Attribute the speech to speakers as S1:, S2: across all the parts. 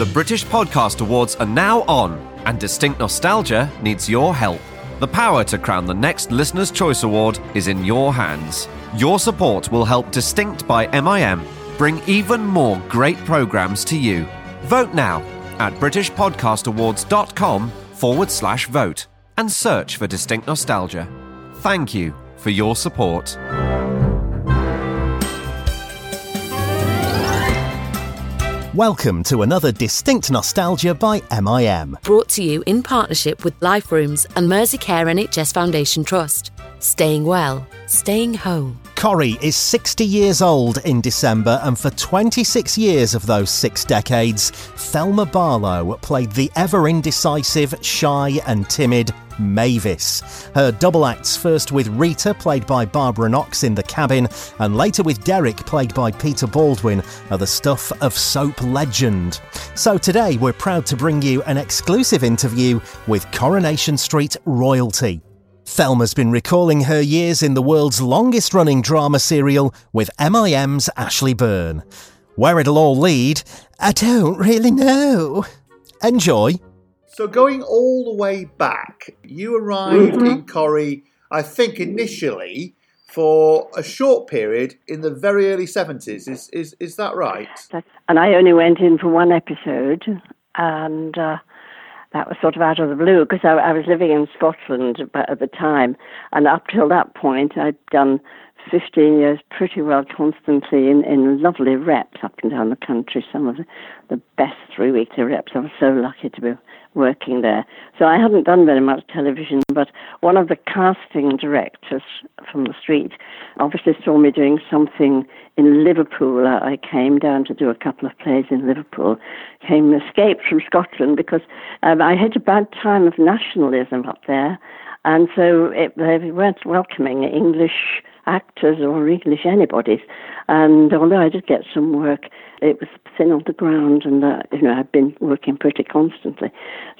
S1: The British Podcast Awards are now on, and Distinct Nostalgia needs your help. The power to crown the next Listener's Choice Award is in your hands. Your support will help Distinct by MIM bring even more great programmes to you. Vote now at BritishPodcastAwards.com forward slash vote and search for Distinct Nostalgia. Thank you for your support.
S2: Welcome to another Distinct Nostalgia by MIM.
S3: Brought to you in partnership with Life Rooms and Merseycare NHS Foundation Trust. Staying well, staying home.
S2: Corrie is 60 years old in December, and for 26 years of those six decades, Thelma Barlow played the ever indecisive, shy, and timid Mavis. Her double acts first with Rita, played by Barbara Knox in The Cabin, and later with Derek, played by Peter Baldwin, are the stuff of soap legend. So today we're proud to bring you an exclusive interview with Coronation Street royalty. Thelma's been recalling her years in the world's longest running drama serial with MIM's Ashley Byrne. Where it'll all lead, I don't really know. Enjoy.
S4: So going all the way back, you arrived
S5: Mm-hmm.
S4: in Corrie, I think initially for a short period in the very early seventies. Is is is that right?
S5: And I only went in for one episode, and uh, that was sort of out of the blue because I, I was living in Scotland at the time, and up till that point, I'd done 15 years pretty well constantly in, in lovely reps up and down the country. Some of the, the best three weekly reps. I was so lucky to be working there. So I hadn't done very much television, but one of the casting directors from the street obviously saw me doing something in Liverpool. I came down to do a couple of plays in Liverpool, came escaped from Scotland because um, I had a bad time of nationalism up there. And so it, they weren't welcoming English actors or English anybody's. And although I did get some work, it was thin on the ground, and uh, you know I've been working pretty constantly.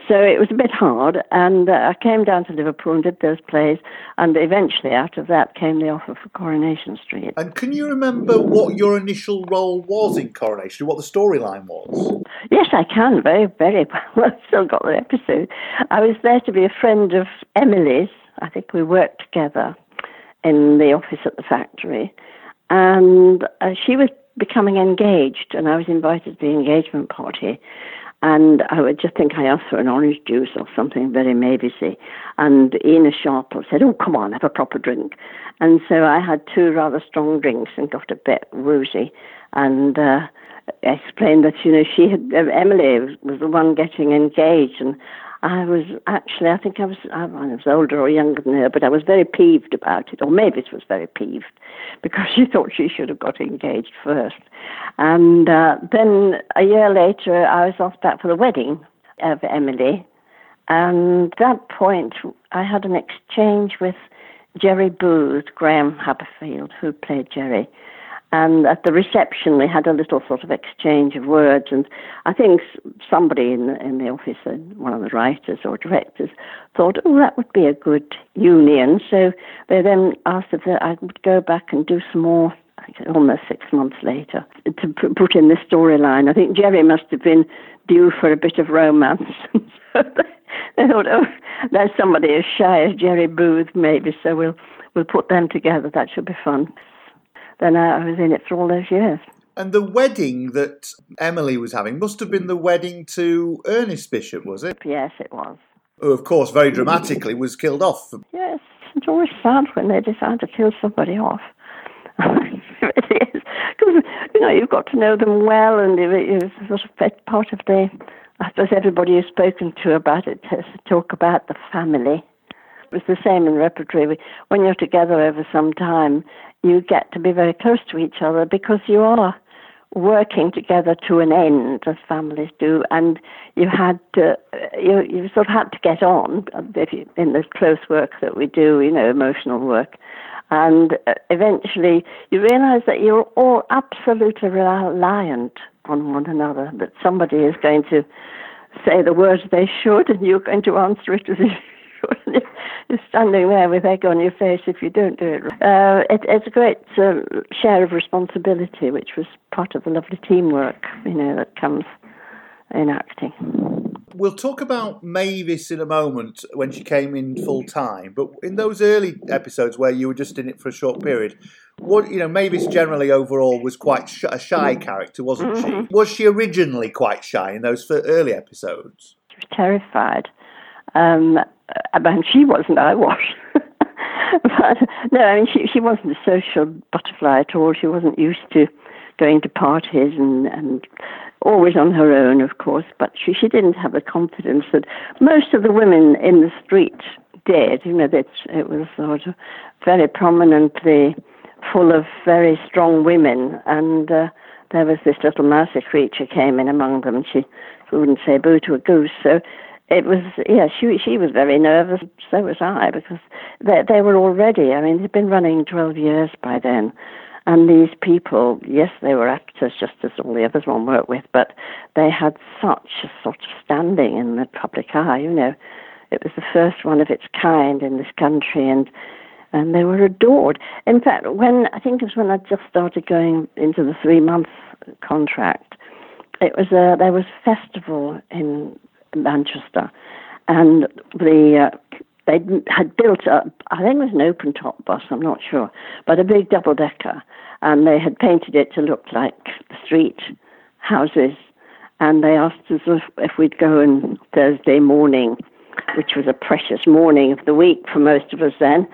S5: So it was a bit hard, and uh, I came down to Liverpool and did those plays, and eventually out of that came the offer for Coronation Street.
S4: And can you remember what your initial role was in Coronation? Street, What the storyline was?
S5: Yes, I can very, very well. I've still got the episode. I was there to be a friend of Emily's. I think we worked together in the office at the factory, and uh, she was becoming engaged, and I was invited to the engagement party. And I would just think I asked for an orange juice or something very mavisy. And Ena Sharples said, Oh, come on, have a proper drink. And so I had two rather strong drinks and got a bit woozy. And uh, explained that, you know, she had, Emily was the one getting engaged. And I was actually, I think I was, I was older or younger than her, but I was very peeved about it, or Mavis was very peeved because she thought she should have got engaged first. And uh, then a year later, I was asked back for the wedding of Emily. And at that point, I had an exchange with Jerry Booth, Graham Haberfield, who played Jerry. And at the reception, we had a little sort of exchange of words. And I think somebody in the, in the office, uh, one of the writers or directors, thought, oh, that would be a good union. So they then asked if I would go back and do some more, almost six months later, to put in this storyline. I think Jerry must have been due for a bit of romance. so they thought, oh, there's somebody as shy as Jerry Booth, maybe, so we'll, we'll put them together. That should be fun then I uh, I was in it for all those years.
S4: And the wedding that Emily was having must have been the wedding to Ernest Bishop, was it?
S5: Yes, it was.
S4: Who, of course, very dramatically was killed off.
S5: Yes, it's always sad when they decide to kill somebody off. it is. Because, you know, you've got to know them well, and it- it's sort of part of the. I suppose everybody you've spoken to about it has to talk about the family. Was the same in repertory. When you're together over some time, you get to be very close to each other because you are working together to an end, as families do, and you had to, you, you sort of had to get on in the close work that we do, you know, emotional work. And uh, eventually you realize that you're all absolutely reliant on one another, that somebody is going to say the words they should and you're going to answer it as if you're- you're standing there with egg on your face if you don't do it. Uh, it it's a great um, share of responsibility, which was part of the lovely teamwork, you know, that comes in acting.
S4: We'll talk about Mavis in a moment when she came in full time, but in those early episodes where you were just in it for a short period, what you know, Mavis generally overall was quite sh- a shy character, wasn't
S5: Mm-hmm.
S4: she? Was she originally quite shy in those early episodes?
S5: She was terrified. Um, and she wasn't, I was. but no, I mean, she, she wasn't a social butterfly at all. She wasn't used to going to parties and, and always on her own, of course. But she, she didn't have the confidence that most of the women in the street did. You know, that it was sort of very prominently full of very strong women. And uh, there was this little mousy creature came in among them. She, she wouldn't say boo to a goose. So it was yeah she she was very nervous so was i because they they were already i mean they'd been running 12 years by then and these people yes they were actors just as all the others one worked with but they had such a sort of standing in the public eye you know. It was the first one of its kind in this country and and they were adored. In fact when i think it was when i just started going into the three month contract it was a there was a festival in Manchester, and the uh, they had built up. I think it was an open top bus. I'm not sure, but a big double decker, and they had painted it to look like the street houses. And they asked us if, if we'd go on Thursday morning, which was a precious morning of the week for most of us then.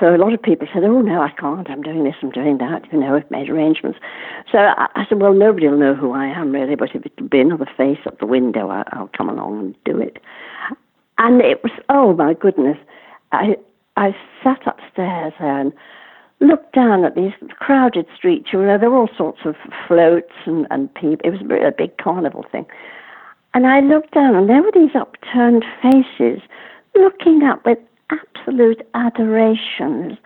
S5: So a lot of people said, "Oh no, I can't. I'm doing this. I'm doing that." You know, I've made arrangements. So I, I said, "Well, nobody will know who I am really, but if it'll be another face at the window, I, I'll come along and do it." And it was, oh my goodness, I I sat upstairs and looked down at these crowded streets. You know, there were all sorts of floats and and people. It was a big carnival thing. And I looked down, and there were these upturned faces looking up with absolute adoration,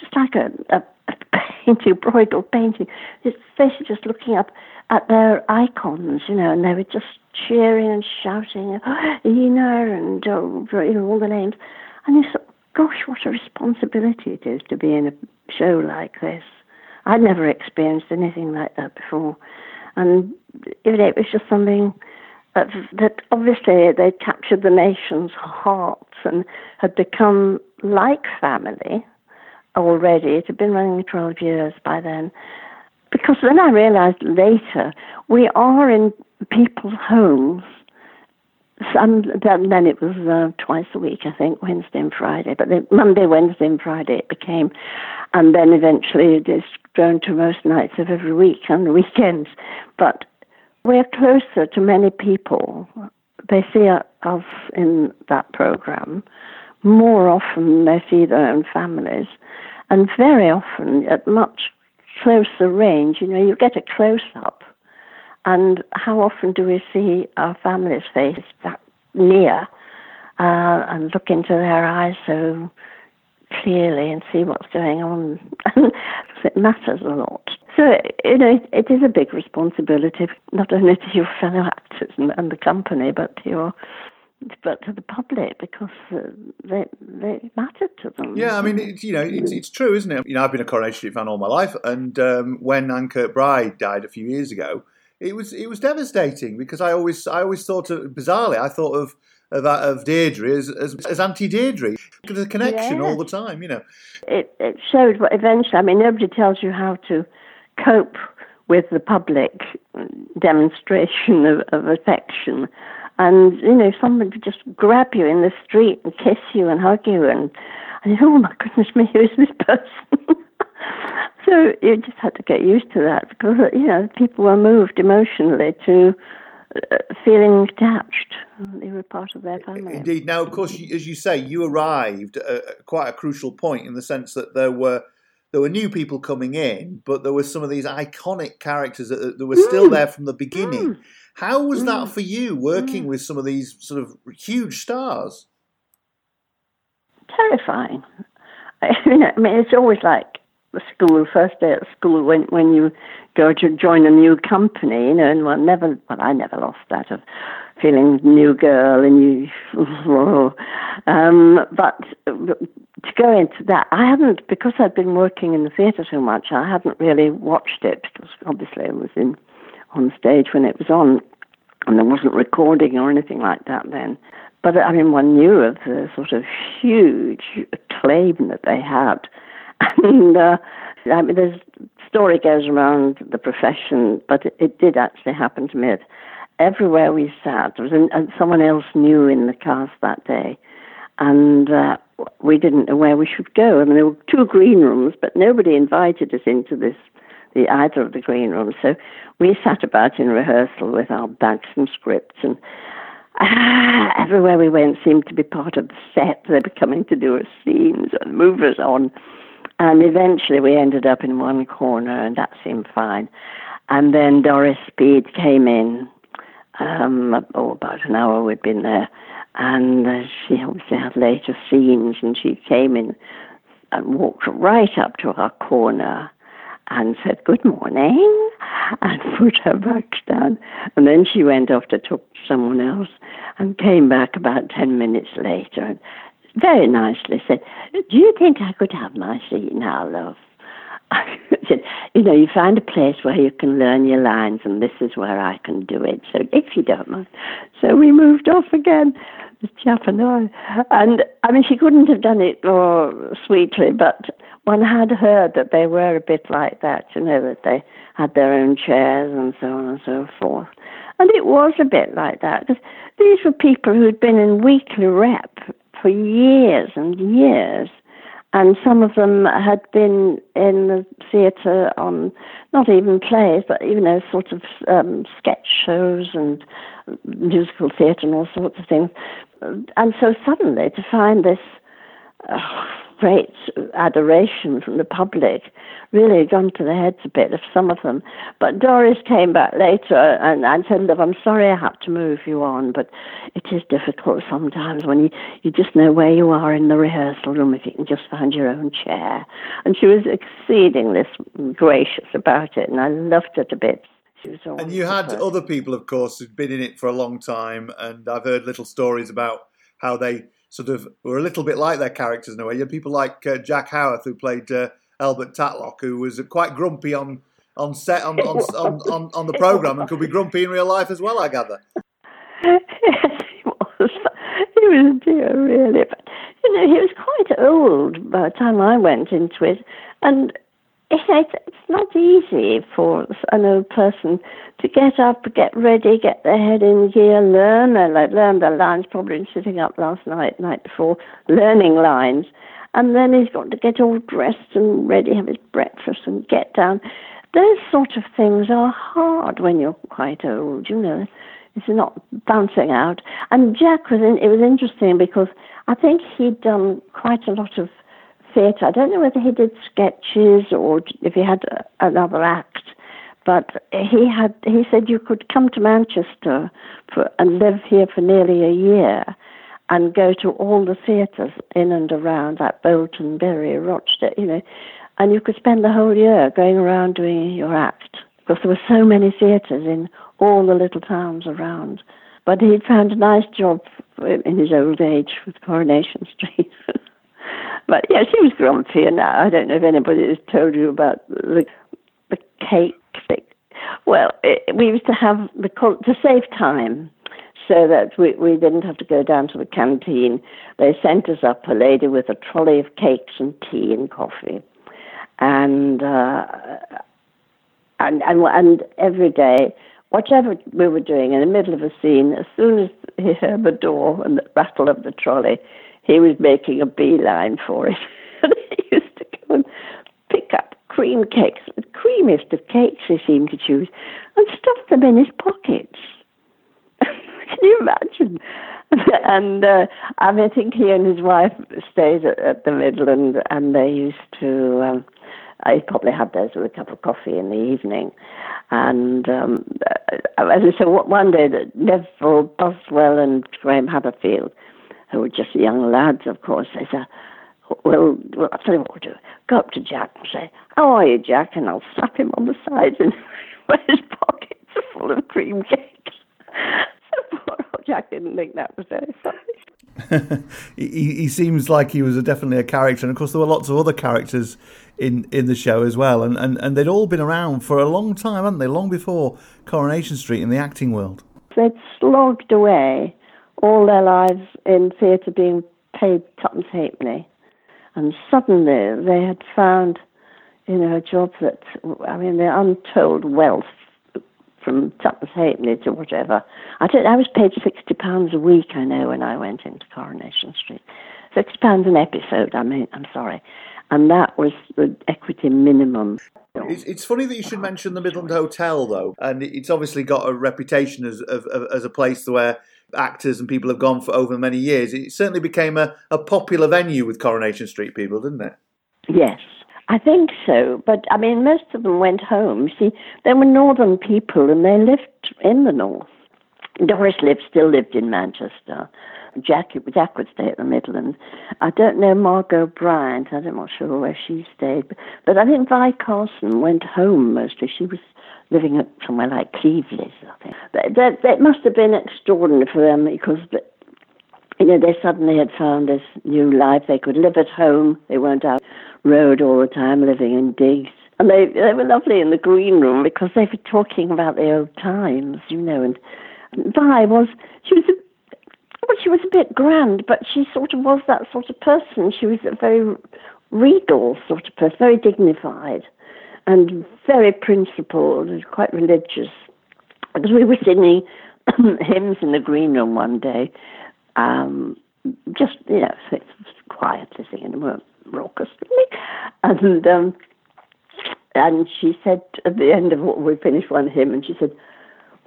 S5: just like a, a, a painting, broidal painting. His faces just looking up at their icons, you know, and they were just cheering and shouting, Ena, and uh, you know, all the names. And you thought, gosh, what a responsibility it is to be in a show like this. I'd never experienced anything like that before. And it was just something that, that obviously they captured the nation's hearts and had become like family already. It had been running 12 years by then. Because then I realized later, we are in people's homes. Some, then it was uh, twice a week, I think, Wednesday and Friday. But then Monday, Wednesday, and Friday it became. And then eventually it is grown to most nights of every week and weekends. But we're closer to many people. They see us in that program more often they see their own families, and very often at much closer range. You know, you get a close up, and how often do we see our family's face that near uh, and look into their eyes so clearly and see what's going on? it matters a lot. So, you know, it, it is a big responsibility, not only to your fellow actors and, and the company, but to your but to the public because uh, they they matter to them.
S4: Yeah, I mean, it's, you know, it's, it's true, isn't it? You know, I've been a Coronation Street fan all my life, and um, when Anne Kirkbride died a few years ago, it was it was devastating because I always I always thought of bizarrely I thought of of, of Deirdre as, as, as Auntie Deirdre. There's a connection all the time, you know.
S5: it, it showed what eventually, I mean, nobody tells you how to cope with the public demonstration of, of affection. And, you know, someone would just grab you in the street and kiss you and hug you, and, and oh my goodness me, who's this person? so you just had to get used to that because, you know, people were moved emotionally to uh, feeling attached. They were part of their family.
S4: Indeed. Now, of course, as you say, you arrived at quite a crucial point in the sense that there were there were new people coming in, but there were some of these iconic characters that, that were still mm. there from the beginning. Mm. How was that mm. for you, working with some of these sort of huge stars?
S5: terrifying. I mean, I mean, it's always like the school first day at school when when you go to join a new company, you know, and one never. Well, I never lost that of feeling new girl and you. um, but to go into that, I hadn't because I'd been working in the theatre so much. I hadn't really watched it because obviously I was in on stage when it was on. and there wasn't recording or anything like that then. But I mean, one knew of the sort of huge acclaim that they had, and uh, I mean, there's story goes around the profession, but it, it did actually happen to me. Everywhere we sat, there was an, uh, someone else new in the cast that day, and uh, we didn't know where we should go. I mean, there were two green rooms, but nobody invited us into this, the either of the green rooms. So we sat about in rehearsal with our bags and scripts, and ah, everywhere we went seemed to be part of the set. They were coming to do us scenes and move us on. And eventually we ended up in one corner, and that seemed fine. And then Doris Speed came in. Um, oh, about an hour we'd been there, and uh, she obviously had later scenes, and she came in and walked right up to our corner and said good morning and put her back down. And then she went off to talk to someone else and came back about 10 minutes later and very nicely said, Do you think I could have my seat now, love? Said, You know, you find a place where you can learn your lines, and this is where I can do it. So if you don't mind. So we moved off again, the chap and I. And I mean, she couldn't have done it more sweetly, but one had heard that they were a bit like that, you know, that they had their own chairs and so on and so forth. And it was a bit like that because these were people who'd been in weekly rep for years and years. And some of them had been in the theatre on not even plays, but you know, sort of um, sketch shows and musical theatre and all sorts of things. And so suddenly to find this uh, great adoration from the public really gone to the heads a bit of some of them. But Doris came back later and, and said, Look, I'm sorry I had to move you on, but it is difficult sometimes when you, you just know where you are in the rehearsal room if you can just find your own chair. And she was exceedingly gracious about it, and I loved it a bit.
S4: And you had other people, of course, who'd been in it for a long time, and I've heard little stories about how they sort of were a little bit like their characters in a way. You had people like uh, Jack Howarth, who played uh, Albert Tatlock, who was quite grumpy on on set on on, on, on, on, the program and could be grumpy in real life as well. I gather.
S5: Yes, he was. He was dear, really. But you know, he was quite old by the time I went into it, and it's not easy for an old person to get up, get ready, get their head in gear, learn. I learned the lines probably sitting up last night, night before, learning lines. And then he's got to get all dressed and ready, have his breakfast and get down. Those sort of things are hard when you're quite old, you know. It's not bouncing out. And Jack was in, it was interesting because I think he'd done quite a lot of theatre. I don't know whether he did sketches or if he had another act, but he had. He said you could come to Manchester for, and live here for nearly a year, and go to all the theatres in and around, like Bolton, Bury, Rochdale, you know, and you could spend the whole year going around doing your act because there were so many theatres in all the little towns around. But he'd found a nice job in his old age with Coronation Street. But yeah, she was grumpy, and I don't know if anybody has told you about the the cake thing. Well, it, we used to have the to save time, so that we we didn't have to go down to the canteen. They sent us up a lady with a trolley of cakes and tea and coffee, and uh, and and and every day whatever we were doing in the middle of a scene, as soon as he heard the door and the rattle of the trolley, he was making a beeline for it. and he used to go and pick up cream cakes, the creamiest of cakes he seemed to choose, and stuff them in his pockets. Can you imagine? and uh, I, mean, I think he and his wife stayed at, at the Midland, and they used to. Um, I probably had those with a cup of coffee in the evening. And um, uh, as I said, one day, Neville Buswell and Graham Haberfield who were just young lads, of course, they said, well, well, I'll tell you what we'll do. Go up to Jack and say, how are you, Jack? And I'll slap him on the sides and his pockets are full of cream cakes. so poor old Jack didn't think that was very funny.
S4: he, he seems like he was a, definitely a character, and of course there were lots of other characters in, in the show as well, and, and, and they'd all been around for a long time, hadn't they? Long before Coronation Street in the acting world.
S5: They'd slogged away all their lives in theatre being paid tuppence halfpenny. And suddenly they had found, you know, a job that, I mean, the untold wealth from tuppence halfpenny to whatever. I, I was paid £60 a week, I know, when I went into Coronation Street. £60 an episode, I mean, I'm sorry. And that was the equity minimum.
S4: It's, it's funny that you should mention the Midland Hotel, though, and it's obviously got a reputation as of, of, as a place where actors and people have gone for over many years. It certainly became a, a popular venue with Coronation Street people, didn't it?
S5: Yes, I think so. But I mean, most of them went home. See, they were northern people and they lived in the north. Doris lived, still lived in Manchester. Jack, Jack would stay at the Midlands. I don't know Margot Bryant. I'm not sure where she stayed. But, but I think Vi Carson went home mostly. She was living at somewhere like Cleveleys, I think. But that, that must have been extraordinary for them because, you know, they suddenly had found this new life. They could live at home. They weren't out road all the time, living in digs. And they, they were lovely in the green room because they were talking about the old times, you know. And Vi was, she was well, she was a bit grand, but she sort of was that sort of person. She was a very regal sort of person, very dignified and very principled and quite religious. Because we were singing hymns in the green room one day, um, just, you know, quietly singing, weren't raucously. And, um, and she said at the end of what we finished one hymn, and she said,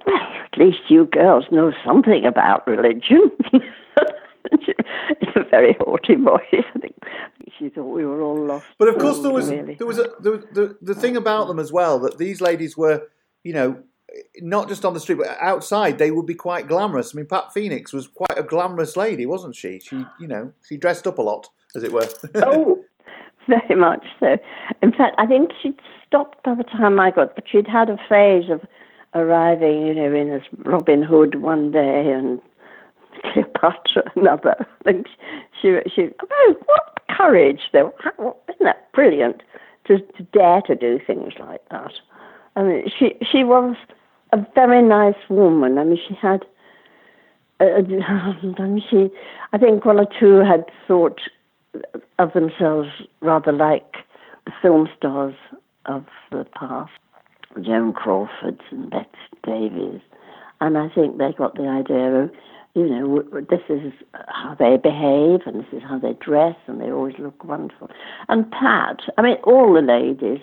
S5: well, at least you girls know something about religion. It's a very haughty voice. I think she thought we were all lost.
S4: But of course, there was really. there was a, the, the the thing about them as well that these ladies were, you know, not just on the street but outside. They would be quite glamorous. I mean, Pat Phoenix was quite a glamorous lady, wasn't she? She, you know, she dressed up a lot, as it were.
S5: oh, very much so. In fact, I think she'd stopped by the time I got, but she'd had a phase of arriving, you know, in as Robin Hood one day and Cleopatra another. And she, she, oh, what courage, though! Isn't that brilliant to, to dare to do things like that? I mean, she she was a very nice woman. I mean, she had. Uh, I mean, she, I think one or two had thought of themselves rather like the film stars of the past. Joan Crawford and Bette Davis. and I think they got the idea of, you know, this is how they behave and this is how they dress and they always look wonderful. And Pat, I mean, all the ladies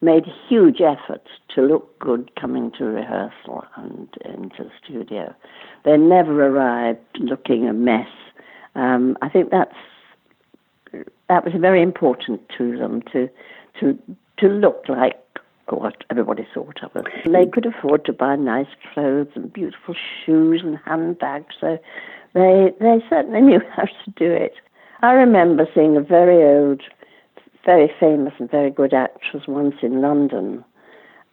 S5: made huge efforts to look good coming to rehearsal and into the studio. They never arrived looking a mess. Um, I think that's that was very important to them to to to look like what everybody thought of us. They could afford to buy nice clothes and beautiful shoes and handbags, so they they certainly knew how to do it. I remember seeing a very old, very famous and very good actress once in London.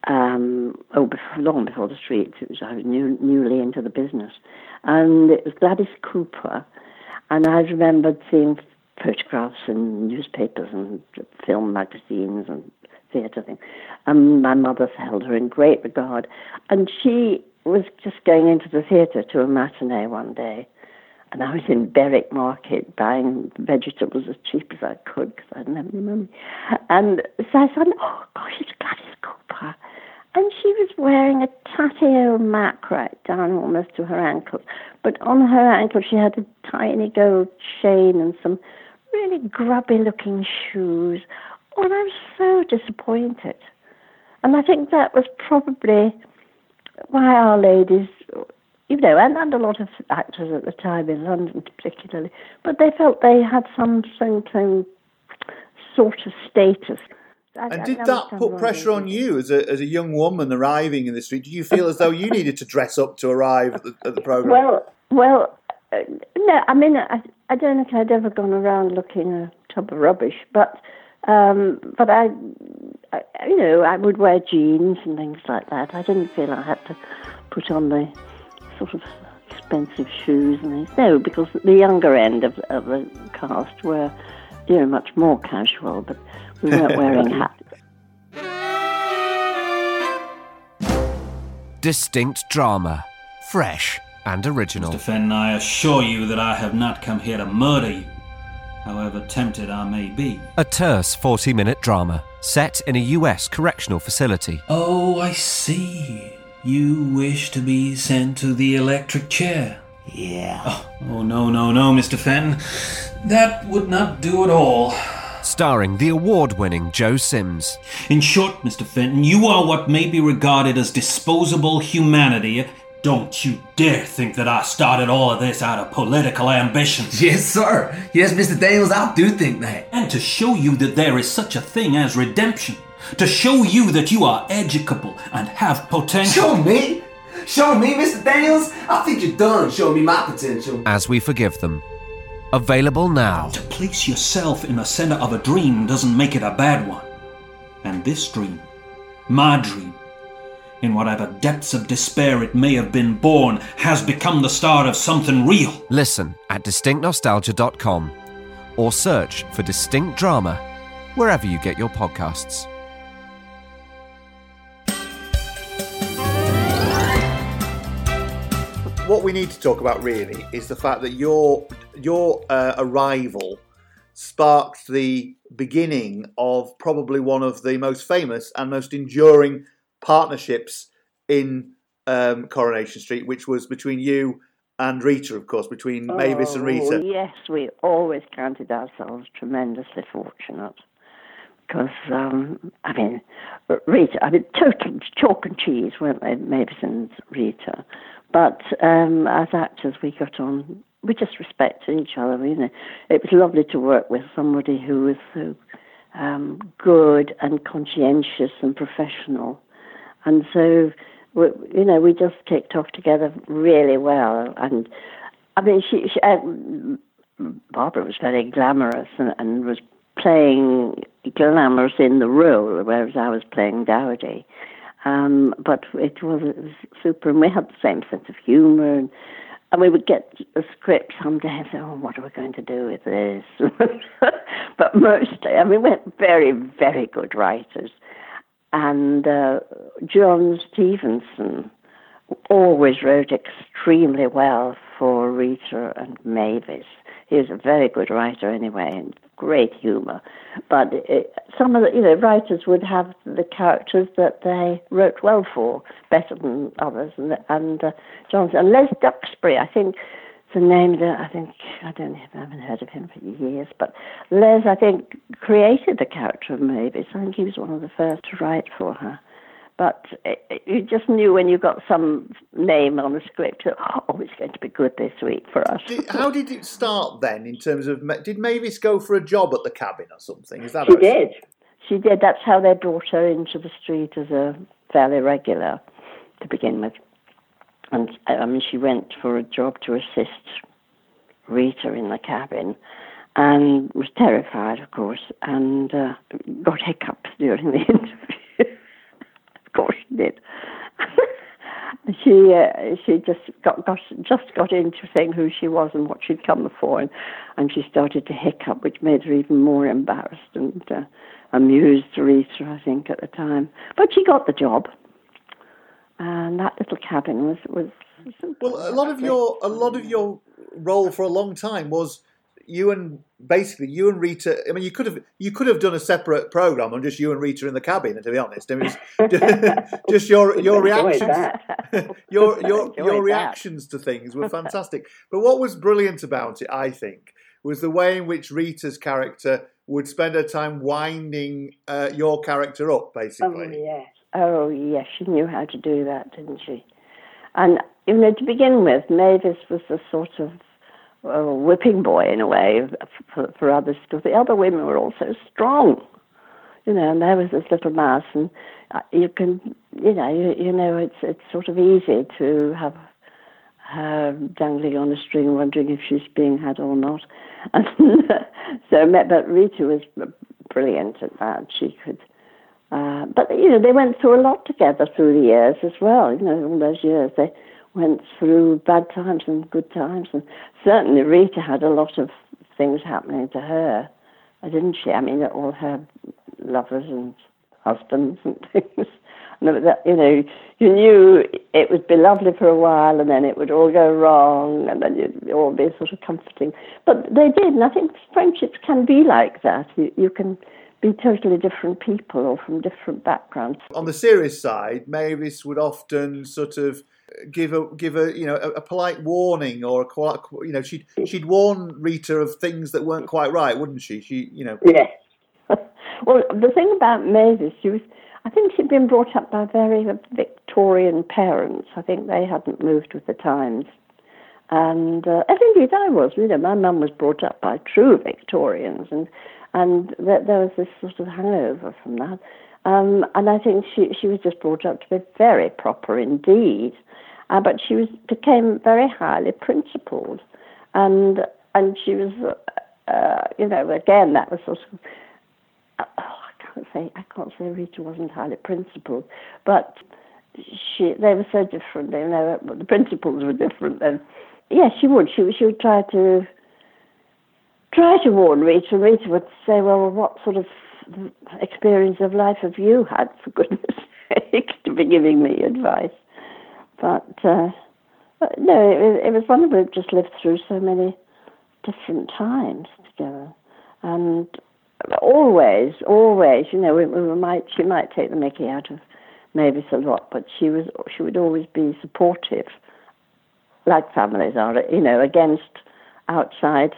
S5: Um, oh, before, long before the streets, it was I was new, newly into the business, and it was Gladys Cooper, and I remembered seeing photographs in newspapers and film magazines and theatre thing. And my mother held her in great regard. And she was just going into the theatre to a matinee one day. And I was in Berwick Market buying vegetables as cheap as I could because I didn't have any money. And so I said, oh, gosh, it's Gladys Cooper. And she was wearing a tatty old mac right down almost to her ankles. But on her ankle, she had a tiny gold chain and some really grubby looking shoes. Well, I was so disappointed. And I think that was probably why Our Ladies, you know, and, and a lot of actors at the time in London particularly, but they felt they had some certain sort of status.
S4: I, and did that put pressure on you as a, as a young woman arriving in the street? Did you feel as though you needed to dress up to arrive at the, at the program?
S5: Well, well, uh, no. I mean, I, I don't think I'd ever gone around looking a tub of rubbish, but um, but I, I, you know, I would wear jeans and things like that. I didn't feel I had to put on the sort of expensive shoes and things. No, because the younger end of, of the cast were, you know, much more casual, but we weren't wearing hats.
S1: Distinct drama fresh, and original.
S6: Mr. Fenn, I assure you that I have not come here to murder you, however tempted I may be.
S1: A terse 40 minute drama set in a US correctional facility.
S6: Oh, I see. You wish to be sent to the electric chair.
S7: Yeah.
S6: Oh, oh no, no, no, Mr. Fenn. That would not do at all.
S1: Starring the award winning Joe Sims.
S6: In short, Mr. Fenton, you are what may be regarded as disposable humanity. Don't you dare think that I started all of this out of political ambition.
S7: Yes, sir. Yes, Mr. Daniels, I do think that.
S6: And to show you that there is such a thing as redemption. To show you that you are educable and have potential.
S7: Show me? Show me, Mr. Daniels? I think you're done showing me my potential.
S1: As we forgive them. Available now.
S6: To place yourself in the center of a dream doesn't make it a bad one. And this dream, my dream, in whatever depths of despair it may have been born, has become the star of something real.
S1: Listen at distinctnostalgia.com or search for Distinct Drama wherever you get your podcasts.
S4: what we need to talk about really is the fact that your your uh, arrival sparked the beginning of probably one of the most famous and most enduring partnerships in um, Coronation Street, which was between you and Rita, of course, between Mavis and Rita.
S5: Oh, yes, we always counted ourselves tremendously fortunate. Because, um, I mean, Rita, I mean, total chalk and cheese, weren't they, Mavis and Rita? But um, as actors, we got on. We just respected each other. You know, it was lovely to work with somebody who was so um, good and conscientious and professional, and so we, you know we just kicked off together really well. And I mean, she, she uh, Barbara was very glamorous and, and was playing glamorous in the role, whereas I was playing dowdy. Um, but it was, it was, super, and we had the same sense of humour. And, and we would get a script someday and say, oh, what are we going to do with this? but mostly, I mean, we're very, very good writers. And uh, John Stevenson always wrote extremely well for Rita and Mavis. He was a very good writer anyway, and great humour. But it, some of the you know writers would have the characters that they wrote well for, better than others. And, and uh, Johnson and Les Duxbury, I think the name that I think I don't have I haven't heard of him for years, but Les I think created the character of Mavis. I think he was one of the first to write for her. But it, you just knew when you got some name on the script, oh, it's going to be good this week for us.
S4: Did, how did it start then? In terms of, did Mavis go for a job at the cabin or something? Is that
S5: she did? She did. That's how they brought her into the street as a fairly regular to begin with. And mean, she went for a job to assist Rita in the cabin and was terrified, of course, and uh, got hiccups during the interview of course she did. she uh, she just got, got just got into saying who she was and what she'd come for, and, and she started to hiccup, which made her even more embarrassed and uh, amused Rita, I think, at the time. But she got the job, and that little cabin was was.
S4: Well, a lot of your a lot of your role for a long time was you and basically you and Rita. I mean, you could have you could have done a separate program on just you and Rita in the cabin. To be honest, I mean, just your your reactions, your your your reactions to things were fantastic. But what was brilliant about it, I think, was the way in which Rita's character would spend her time winding uh, your character up, basically.
S5: Oh yes, oh yes, she knew how to do that, didn't she? And you know, to begin with, Mavis was the sort of a whipping boy in a way for, for others because the other women were all so strong, you know. And there was this little mouse, and uh, you can, you know, you, you know, it's it's sort of easy to have her dangling on a string, wondering if she's being had or not. And so, but Rita was brilliant at that. She could. Uh, but you know, they went through a lot together through the years as well. You know, all those years they went through bad times and good times. And certainly Rita had a lot of things happening to her, didn't she? I mean, all her lovers and husbands and things. You know, you knew it would be lovely for a while, and then it would all go wrong, and then you'd all be sort of comforting. But they did, and I think friendships can be like that. You, you can be totally different people or from different backgrounds.
S4: On the serious side, Mavis would often sort of give a give a you know a, a polite warning or a you know she'd she'd warn Rita of things that weren't quite right, wouldn't she? She you know.
S5: Yes. well, the thing about Mavis, she was. I think she'd been brought up by very Victorian parents. I think they hadn't moved with the times. And uh, as indeed I was, you know, my mum was brought up by true Victorians, and and th- there was this sort of hangover from that. Um, and I think she she was just brought up to be very proper indeed. Uh, but she was became very highly principled, and and she was, uh, you know, again that was sort of. Oh, I can't say I can't say Rita wasn't highly principled, but she they were so different. You know, the principles were different. then. yes, she would. She she would try to try to warn Rita. Rita would say, "Well, what sort of experience of life have you had, for goodness sake, to be giving me advice?" But uh, no, it, it was wonderful. We just lived through so many different times together, and always, always, you know, we, we might she might take the Mickey out of Mavis a lot, but she was she would always be supportive, like families are, you know, against outside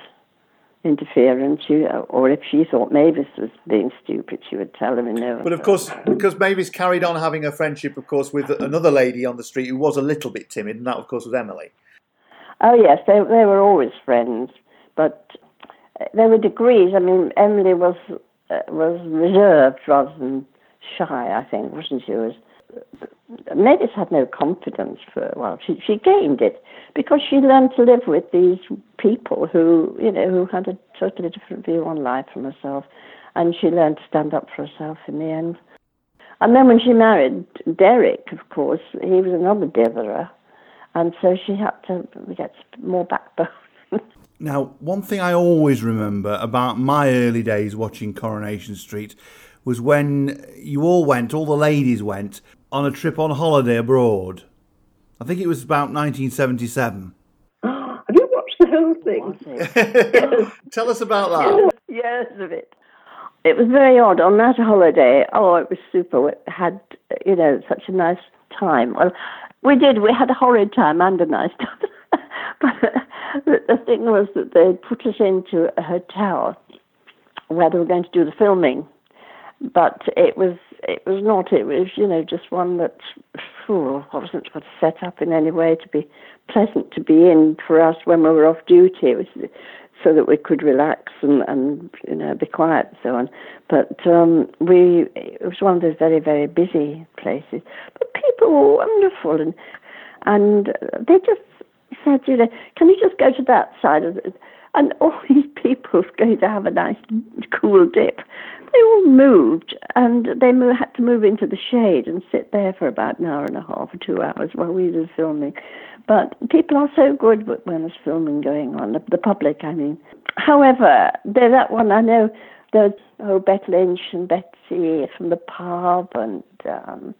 S5: interference. She, or if she thought Mavis was being stupid, she would tell him. In no.
S4: But of course, because Mavis carried on having a friendship, of course, with another lady on the street who was a little bit timid, and that, of course, was Emily.
S5: Oh yes, they they were always friends, but there were degrees. I mean, Emily was uh, was reserved rather than shy. I think, wasn't she? Was Mavis had no confidence for a while. She, she gained it because she learned to live with these people who, you know, who had a totally different view on life from herself, and she learned to stand up for herself in the end. And then when she married Derek, of course, he was another ditherer, and so she had to get more backbone.
S8: now, one thing I always remember about my early days watching Coronation Street was when you all went, all the ladies went on a trip on holiday abroad. I think it was about 1977.
S5: Have you watched the whole thing?
S4: yes. Tell us about that.
S5: Years of it. It was very odd. On that holiday, oh, it was super. We had, you know, such a nice time. Well, we did. We had a horrid time and a nice time. but the thing was that they put us into a hotel where they were going to do the filming but it was it was not. It was you know just one that oh, wasn't set up in any way to be pleasant to be in for us when we were off duty. It was so that we could relax and, and you know be quiet and so on. But um, we it was one of those very very busy places. But people were wonderful and and they just said, you know, can you just go to that side of it? And all these people going to have a nice cool dip they all moved, and they had to move into the shade and sit there for about an hour and a half or two hours while we were filming. But people are so good when there's filming going on, the, the public, I mean. However, there's that one I know, there's oh, Bet Lynch and Betsy from the pub, and um,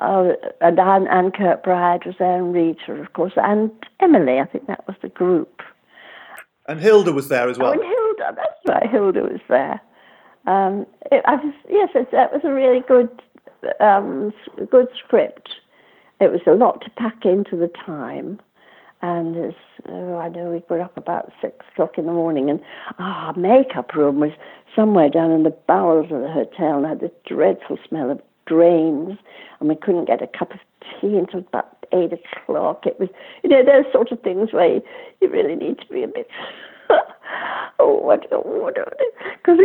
S5: oh, and Anne, Anne Kirkbride was there, and Rita, of course, and Emily, I think that was the group.
S4: And Hilda was there as well.
S5: Oh, and Hilda, that's right, Hilda was there. Um, it, I was, yes, it, that was a really good, um, good script. It was a lot to pack into the time, and oh, I know we got up about six o'clock in the morning, and our makeup room was somewhere down in the bowels of the hotel, and had this dreadful smell of drains, and we couldn't get a cup of tea until about eight o'clock. It was, you know, those sort of things where you, really need to be a bit. oh, what, what, because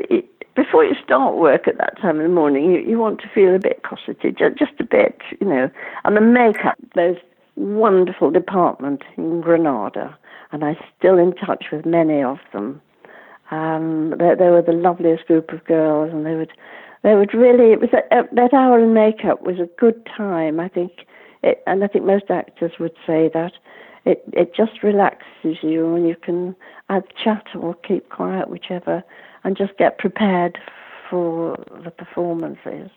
S5: before you start work at that time in the morning, you, you want to feel a bit cosseted, just a bit, you know. And the makeup, those wonderful department in Granada, and I'm still in touch with many of them. Um, they, they were the loveliest group of girls, and they would, they would really. It was a, a, that hour in makeup was a good time, I think, it, and I think most actors would say that. It it just relaxes you, and you can add chat or keep quiet, whichever and just get prepared for the performances.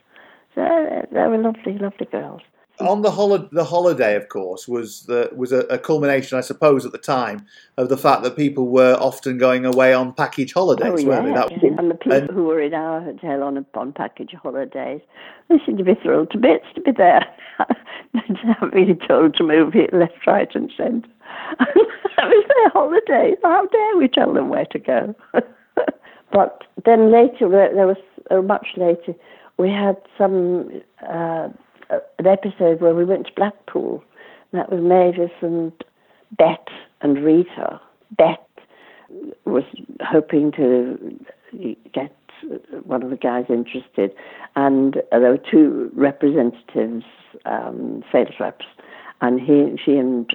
S5: So they were lovely, lovely girls.
S4: On the hol- the holiday, of course, was the was a, a, culmination, I suppose, at the time of the fact that people were often going away on package holidays,
S5: oh,
S4: weren't
S5: yeah.
S4: they?
S5: That, and the people and, who were in our hotel on on package holidays, they seemed to be thrilled to bits to be there. They'd have been told to move it left, right, and centre. that was their holiday. How dare we tell them where to go? but then later, there was uh, much later, we had some. Uh, an episode where we went to Blackpool. That was Mavis and Bet and Rita. Bet was hoping to get one of the guys interested, and there were two representatives, um, sales reps, and he, she and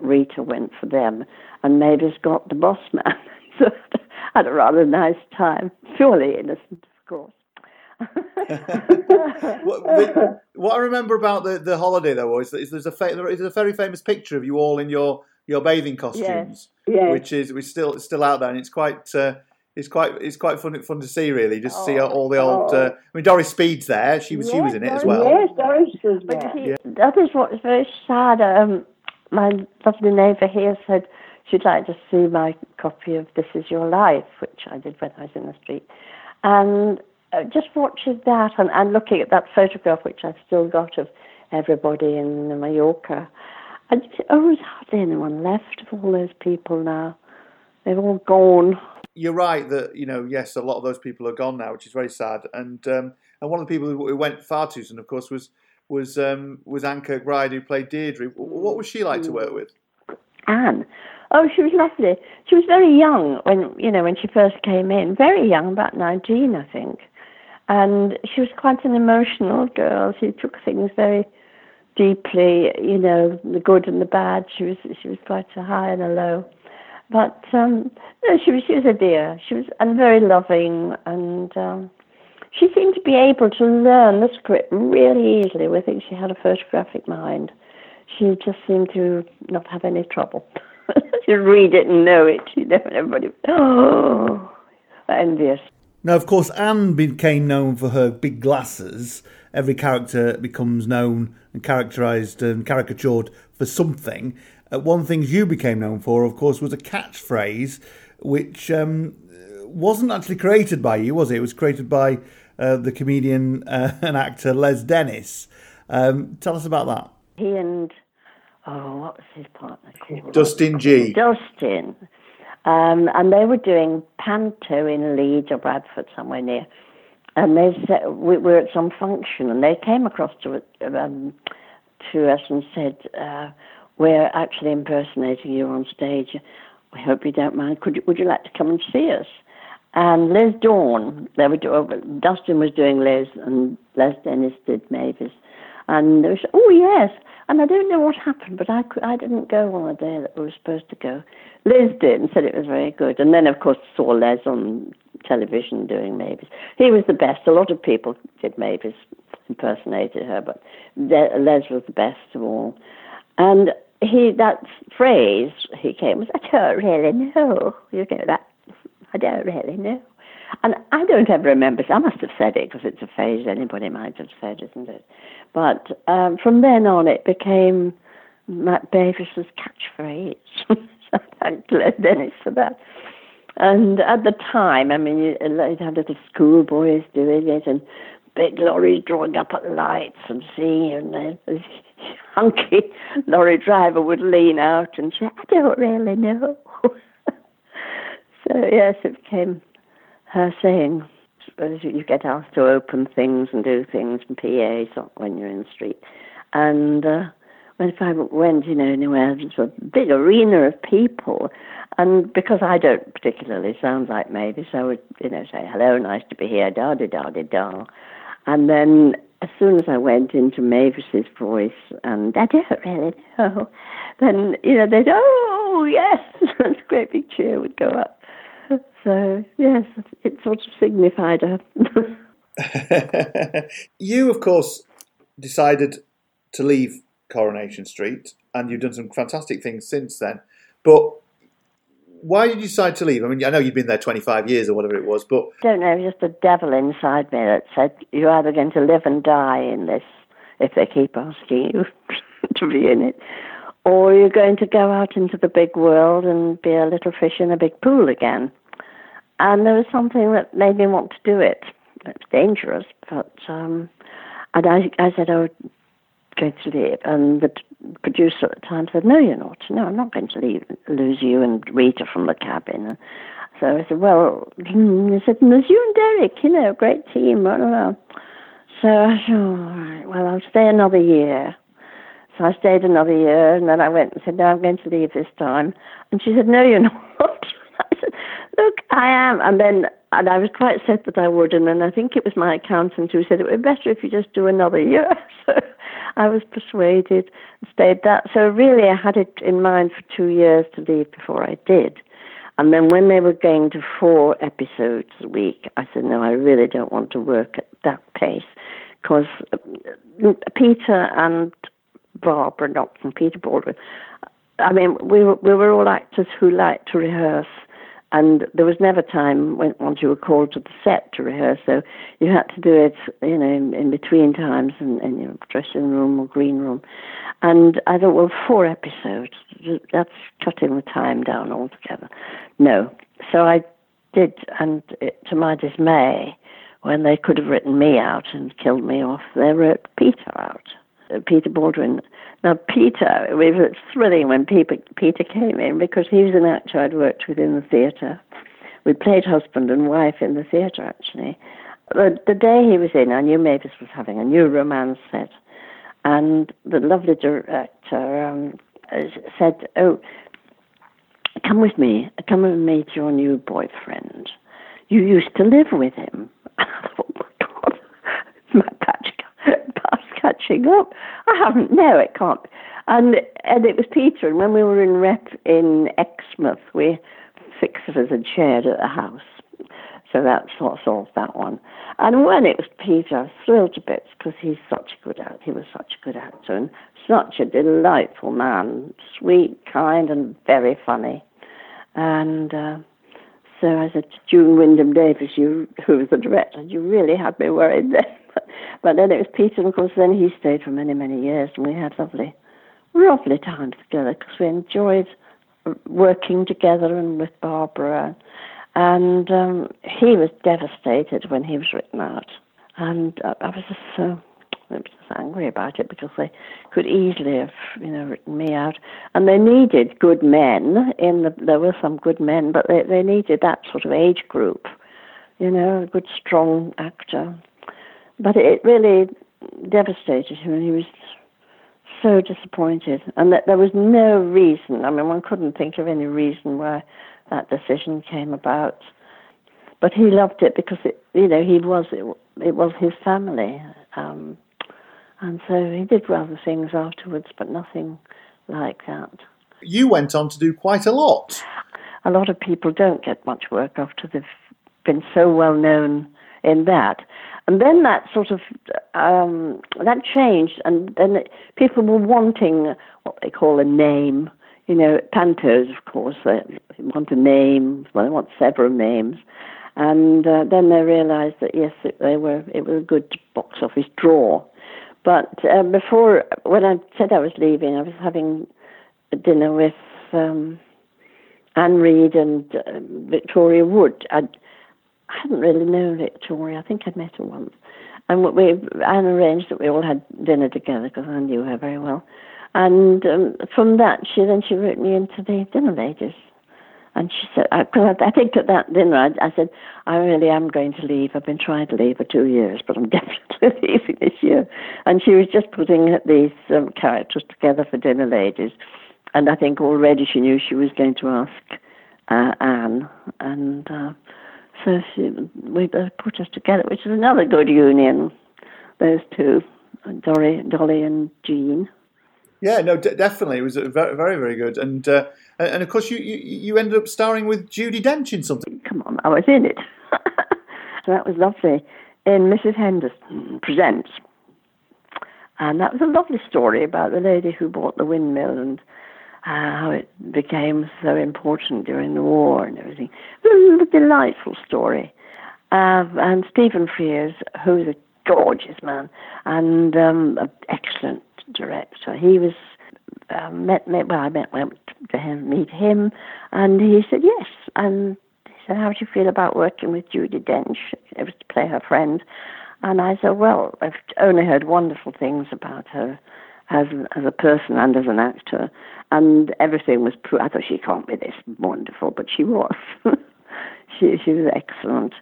S5: Rita went for them, and Mavis got the boss man. so had a rather nice time, purely innocent, of course.
S4: what, what, I remember about the, the holiday though is, is there's a fa- there's a very famous picture of you all in your, your bathing costumes,
S5: yes. Yes.
S4: which is which still still out there, and it's quite uh, it's quite it's quite fun fun to see really, just oh, see all the old. Uh, I mean, Doris Speed's there; she was yes, she was in it as well.
S5: Yes, Doris was there. Yeah. That is what's very sad. Um, my lovely neighbour here said she'd like to see my copy of This Is Your Life, which I did when I was in the street, and uh, just watching that and, and looking at that photograph, which I've still got of everybody in Mallorca, I just, oh, there's hardly anyone left of all those people now. They've all gone.
S4: You're right that you know, yes, a lot of those people are gone now, which is very sad. And um, and one of the people who went far too soon, of course, was was um, was Anne Kirkbride, who played Deirdre. What was she like to work with?
S5: Anne. Oh, she was lovely. She was very young when you know when she first came in. Very young, about nineteen, I think. And she was quite an emotional girl. She took things very deeply, you know, the good and the bad. She was she was quite a high and a low. But um, no, she was she was a dear. She was and very loving, and um, she seemed to be able to learn the script really easily. I think she had a photographic mind. She just seemed to not have any trouble. She'd read it and know it. You know, everybody. Oh, envious.
S8: Now, of course, Anne became known for her big glasses. Every character becomes known and characterised and caricatured for something. Uh, one thing you became known for, of course, was a catchphrase which um, wasn't actually created by you, was it? It was created by uh, the comedian uh, and actor Les Dennis. Um, tell us about that.
S5: He and, oh, what was his partner called?
S4: Dustin Gee
S5: Dustin. Um, and they were doing panto in Leeds or Bradford, somewhere near. And they said, we were at some function, and they came across to, um, to us and said, uh, We're actually impersonating you on stage. We hope you don't mind. Could you, would you like to come and see us? And Les Dawn, they were doing, Dustin was doing Les, and Les Dennis did Mavis. And they said, Oh, yes. And I don't know what happened, but I, I didn't go on the day that we were supposed to go. Liz did and said it was very good. And then, of course, saw Les on television doing Mavis. He was the best. A lot of people did Mavis, impersonated her, but Les was the best of all. And he that phrase he came was, I don't really know. You know that? I don't really know. And I don't ever remember. I must have said it because it's a phrase anybody might have said, isn't it? But um, from then on, it became Mavis's catchphrase. so thank Dennis for that. And at the time, I mean, you, you had little schoolboys doing it and big lorries drawing up at lights and seeing you, and the hunky lorry driver would lean out and say, I don't really know. so, yes, it became her saying, you get asked to open things and do things and PAs when you're in the street. And uh, when if I went, you know, anywhere, there's a big arena of people. And because I don't particularly sound like Mavis, I would, you know, say, hello, nice to be here, da da da da da. And then as soon as I went into Mavis's voice, and I don't really know, then, you know, they'd, oh, yes, this great big cheer would go up. So yes, it sort of signified her.
S4: you, of course, decided to leave Coronation Street, and you've done some fantastic things since then. But why did you decide to leave? I mean, I know you've been there 25 years or whatever it was, but
S5: I don't know, just the devil inside me that said, you're either going to live and die in this, if they keep asking you to be in it, or you're going to go out into the big world and be a little fish in a big pool again. And there was something that made me want to do it. It's dangerous, but um, and I, I said, "Oh, going to leave." And the producer at the time said, "No, you're not. No, I'm not going to leave, lose you and Rita from the cabin." So I said, "Well," he said, "There's you and Derek. You know, great team." So I said, "All right. Well, I'll stay another year." So I stayed another year, and then I went and said, "No, I'm going to leave this time." And she said, "No, you're not." I said, "Look, I am." And then, and I was quite set that I would. And then I think it was my accountant who said it would be better if you just do another year. So I was persuaded and stayed that. So really, I had it in mind for two years to leave before I did. And then when they were going to four episodes a week, I said, "No, I really don't want to work at that pace." Because um, Peter and Barbara Knox and Peter Baldwin. I mean, we were, we were all actors who liked to rehearse, and there was never time when once you were called to the set to rehearse. So you had to do it, you know, in, in between times in, in your dressing room or green room. And I thought, well, four episodes, that's cutting the time down altogether. No. So I did, and it, to my dismay, when they could have written me out and killed me off, they wrote Peter out. Uh, Peter Baldwin. Now, Peter, it was thrilling when Peter, Peter came in because he was an actor I'd worked with in the theatre. We played husband and wife in the theatre, actually. The, the day he was in, I knew Mavis was having a new romance set. And the lovely director um, said, Oh, come with me. Come and meet your new boyfriend. You used to live with him. oh, my God. Catching up. I haven't. No, it can't. And and it was Peter. And when we were in rep in Exmouth, we fixers had shared at the house, so that of solved that one. And when it was Peter, I was thrilled to bits because he's such a good actor. He was such a good actor and such a delightful man, sweet, kind, and very funny. And uh, so I said to June Wyndham Davies, you, who was the director, you really had me worried then. But then it was Peter, and of course, then he stayed for many, many years, and we had lovely, lovely times together because we enjoyed working together and with Barbara. And um, he was devastated when he was written out. And I, I was just so I was just angry about it because they could easily have, you know, written me out. And they needed good men. In the, there were some good men, but they, they needed that sort of age group, you know, a good, strong actor. But it really devastated him, and he was so disappointed. And that there was no reason. I mean, one couldn't think of any reason why that decision came about. But he loved it because it, you know, he was it, it was his family, um, and so he did rather things afterwards, but nothing like that.
S4: You went on to do quite a lot.
S5: A lot of people don't get much work after they've been so well known in that. And then that sort of um, that changed, and then it, people were wanting what they call a name. You know, pantos, of course, they want a name. Well, they want several names, and uh, then they realised that yes, it, they were. It was a good box office draw. But uh, before, when I said I was leaving, I was having a dinner with um, Anne Reid and uh, Victoria Wood. I'd, I hadn't really known Victoria. I think I'd met her once. And we, Anne arranged that we all had dinner together because I knew her very well. And um, from that, she then she wrote me into the dinner ladies. And she said, because I, I think at that dinner, I, I said, I really am going to leave. I've been trying to leave for two years, but I'm definitely leaving this year. And she was just putting these um, characters together for dinner ladies. And I think already she knew she was going to ask uh, Anne. And uh, so she, we both put us together, which is another good union, those two, Dolly, Dolly and Jean.
S4: Yeah, no, d- definitely. It was very, very, very good. And uh, and of course, you, you, you ended up starring with Judi Dench in something.
S5: Come on, I was in it. so that was lovely. In Mrs. Henderson Presents. And that was a lovely story about the lady who bought the windmill and uh, how it became so important during the war and everything. A delightful story. Uh, and Stephen Frears, who's a gorgeous man and um, an excellent director, he was uh, met, met well, I met went to him, meet him, and he said yes. And he said, "How do you feel about working with Judi Dench? It was to play her friend." And I said, "Well, I've only heard wonderful things about her." As, as a person and as an actor, and everything was. I thought she can't be this wonderful, but she was. she she was excellent.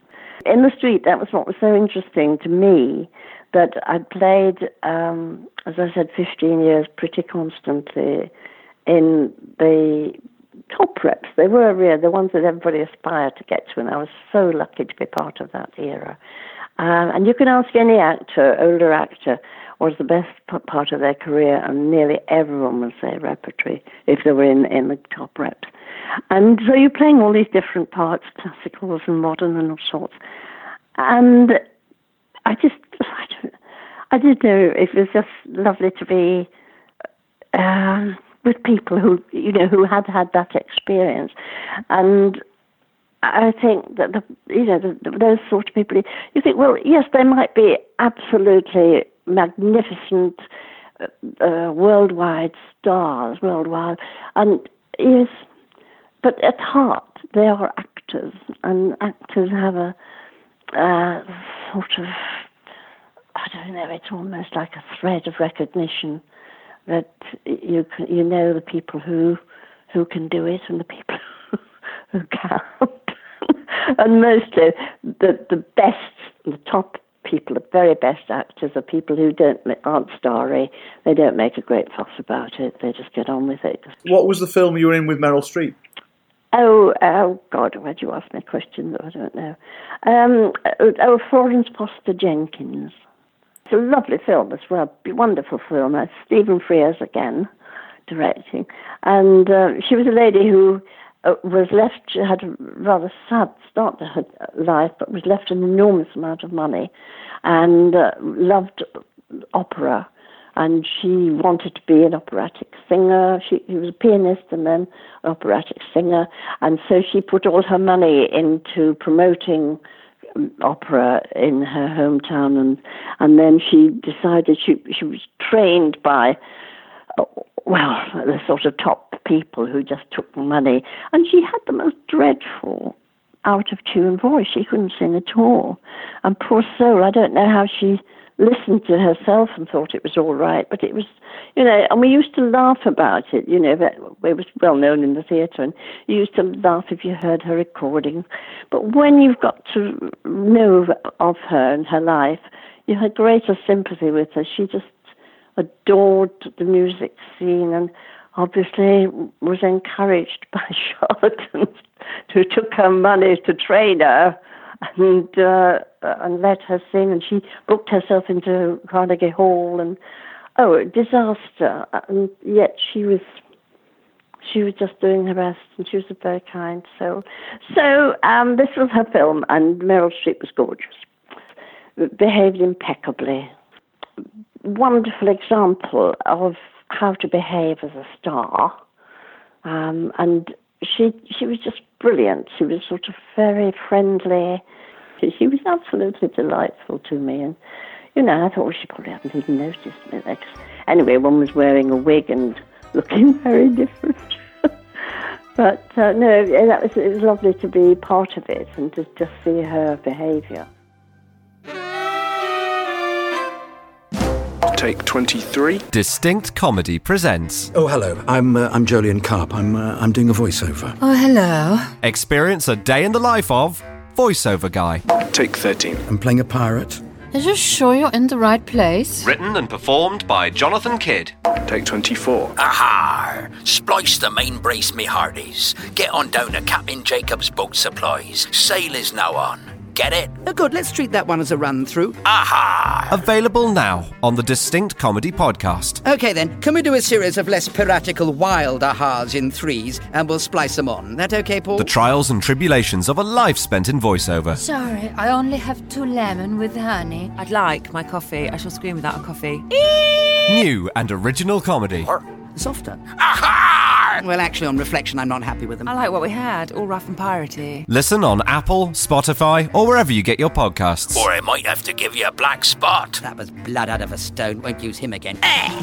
S5: In the street, that was what was so interesting to me that I played, um, as I said, 15 years pretty constantly in the top reps. They were really the ones that everybody aspired to get to, and I was so lucky to be part of that era. Um, and you can ask any actor, older actor, was the best part of their career, and nearly everyone would say repertory if they were in, in the top reps. And so you're playing all these different parts, classicals and modern and all sorts. And I just, I don't, I didn't know. It was just lovely to be uh, with people who, you know, who had had that experience. And I think that the, you know, the, those sort of people, you think, well, yes, they might be absolutely magnificent uh, uh, worldwide stars, worldwide, and yes, but at heart they are actors, and actors have a sort of, I don't know, it's almost like a thread of recognition that you you know the people who who can do it and the people who can't. and mostly the the best, the top people, the very best actors are people who don't aren't starry. They don't make a great fuss about it. They just get on with it.
S4: What was the film you were in with Meryl Streep?
S5: Oh, oh God, why do you ask me a question that I don't know? Um, oh, Florence Foster Jenkins. It's a lovely film as well, wonderful film. Uh, Stephen Frears again directing. And uh, she was a lady who was left, she had a rather sad start to her life, but was left an enormous amount of money and uh, loved opera and she wanted to be an operatic singer. She, she was a pianist and then an operatic singer, and so she put all her money into promoting um, opera in her hometown, and and then she decided she she was trained by. Uh, well, the sort of top people who just took money, and she had the most dreadful out of tune voice. She couldn't sing at all. And poor soul, I don't know how she listened to herself and thought it was all right, but it was, you know, and we used to laugh about it, you know, it was well known in the theatre, and you used to laugh if you heard her recording. But when you've got to know of her and her life, you had greater sympathy with her. She just adored the music scene and obviously was encouraged by charlatans who took her money to train her and uh, and let her sing. And she booked herself into Carnegie Hall, and oh, disaster. And yet she was she was just doing her best, and she was very kind soul. So um, this was her film, and Meryl Streep was gorgeous, behaved impeccably. Wonderful example of how to behave as a star, um, and she she was just brilliant. She was sort of very friendly. She was absolutely delightful to me, and you know, I thought well, she probably hadn't even noticed me. Anyway, one was wearing a wig and looking very different. but uh, no, that was it was lovely to be part of it and to just see her behaviour.
S9: Take 23.
S1: Distinct Comedy presents
S10: Oh, hello. I'm uh, I'm Jolyon Carp. I'm uh, I'm doing a voiceover.
S11: Oh, hello.
S1: Experience a day in the life of Voiceover Guy.
S9: Take 13.
S10: I'm playing a pirate.
S11: Are you sure you're in the right place?
S1: Written and performed by Jonathan Kidd.
S9: Take 24.
S12: Aha! Splice the main brace, me hearties. Get on down to Captain Jacob's Boat Supplies. Sail is now on. Get it?
S13: Oh, good. Let's treat that one as a run through.
S12: Aha!
S1: Available now on the Distinct Comedy Podcast.
S13: Okay, then. Can we do a series of less piratical wild ahas in threes and we'll splice them on? That okay, Paul?
S1: The trials and tribulations of a life spent in voiceover.
S11: Sorry, I only have two lemon with honey.
S14: I'd like my coffee. I shall scream without a coffee.
S1: New and original comedy.
S13: Softer.
S12: Aha!
S13: Well, actually, on reflection, I'm not happy with them.
S14: I like what we had, all rough and piratey.
S1: Listen on Apple, Spotify, or wherever you get your podcasts.
S12: Or it might have to give you a black spot.
S13: That was blood out of a stone. Won't use him again. Eh!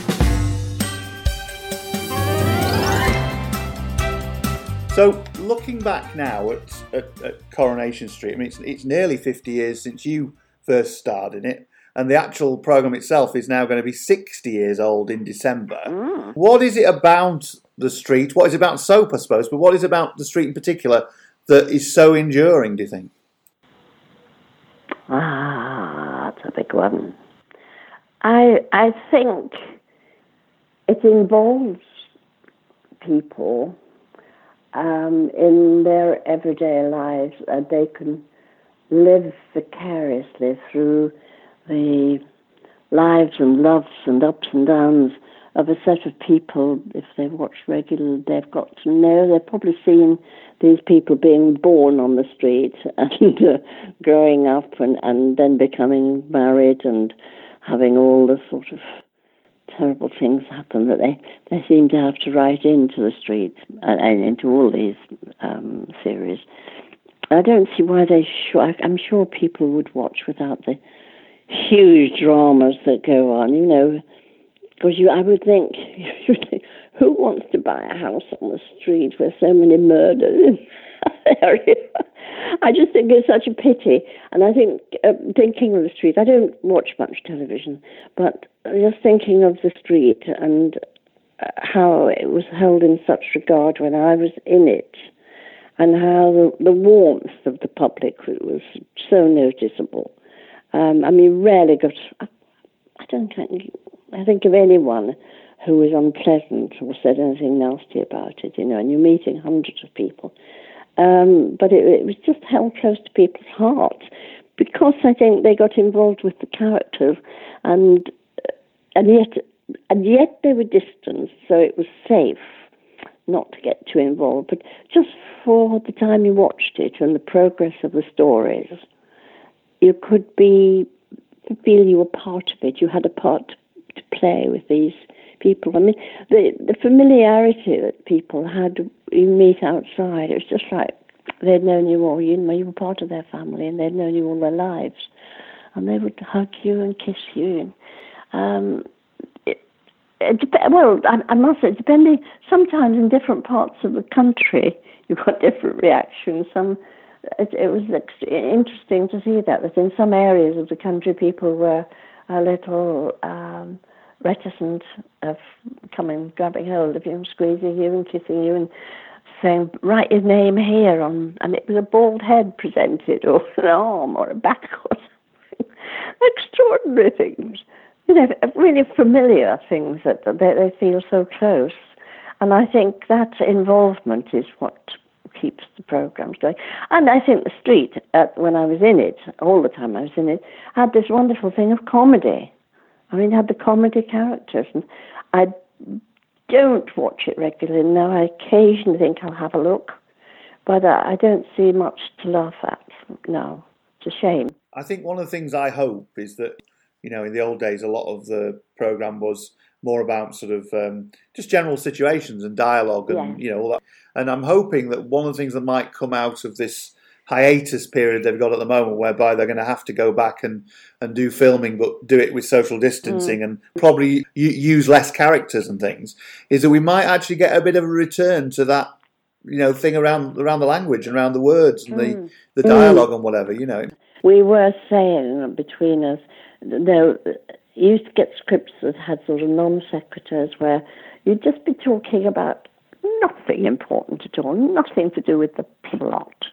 S4: So, looking back now at, at, at Coronation Street, I mean, it's, it's nearly 50 years since you first starred in it, and the actual programme itself is now going to be 60 years old in December. Mm. What is it about the street? What is it about soap, I suppose, but what is about the street in particular that is so enduring, do you think?
S5: Ah, that's a big one. I I think it involves people um, in their everyday lives, and they can live vicariously through the lives and loves and ups and downs of a set of people. If they watch regularly, they've got to know. They've probably seen these people being born on the street and uh, growing up and, and then becoming married and having all the sort of terrible things happen that they, they seem to have to write into the street and, and into all these um, series. I don't see why they should. I'm sure people would watch without the huge dramas that go on, you know, because you, I would think, who wants to buy a house on the street where so many murders? I just think it's such a pity. And I think, uh, thinking of the street, I don't watch much television, but just thinking of the street and uh, how it was held in such regard when I was in it, and how the, the warmth of the public was so noticeable. Um, I mean, rarely got. I don't think. I think of anyone who was unpleasant or said anything nasty about it, you know, and you're meeting hundreds of people. Um, but it, it was just held close to people's hearts because I think they got involved with the characters, and and yet and yet they were distanced, so it was safe not to get too involved. But just for the time you watched it and the progress of the stories, you could be feel you were part of it. You had a part to play with these people. I mean, the the familiarity that people had you meet outside. It was just like they'd known you all. You know, you were part of their family, and they'd known you all their lives, and they would hug you and kiss you. And, um, it, it well, I, I must say, depending. Sometimes in different parts of the country, you've got different reactions. Some it, it was ex- interesting to see that that in some areas of the country, people were a little. Um, reticent of coming, grabbing hold of you and squeezing you and kissing you and saying, write your name here on, and it was a bald head presented or an arm or a back or something. Extraordinary things. You know, really familiar things that they, they feel so close. And I think that involvement is what keeps the programs going. And I think the street, uh, when I was in it, all the time I was in it, had this wonderful thing of comedy. I mean, it had the comedy characters, and I don't watch it regularly now. I occasionally think I'll have a look, but I, I don't see much to laugh at now. It's a shame.
S4: I think one of the things I hope is that, you know, in the old days, a lot of the programme was more about sort of um, just general situations and dialogue and,
S5: Yeah.
S4: you know, all that. And I'm hoping that one of the things that might come out of this hiatus period they've got at the moment, whereby they're going to have to go back and, and do filming, but do it with social distancing
S5: Mm.
S4: and probably use less characters and things, is that we might actually get a bit of a return to that, you know, thing around around the language and around the words and the,
S5: Mm.
S4: the dialogue and whatever, you know.
S5: We were saying between us, there you used to get scripts that had sort of non sequiturs where you'd just be talking about nothing important at all, nothing to do with the plot.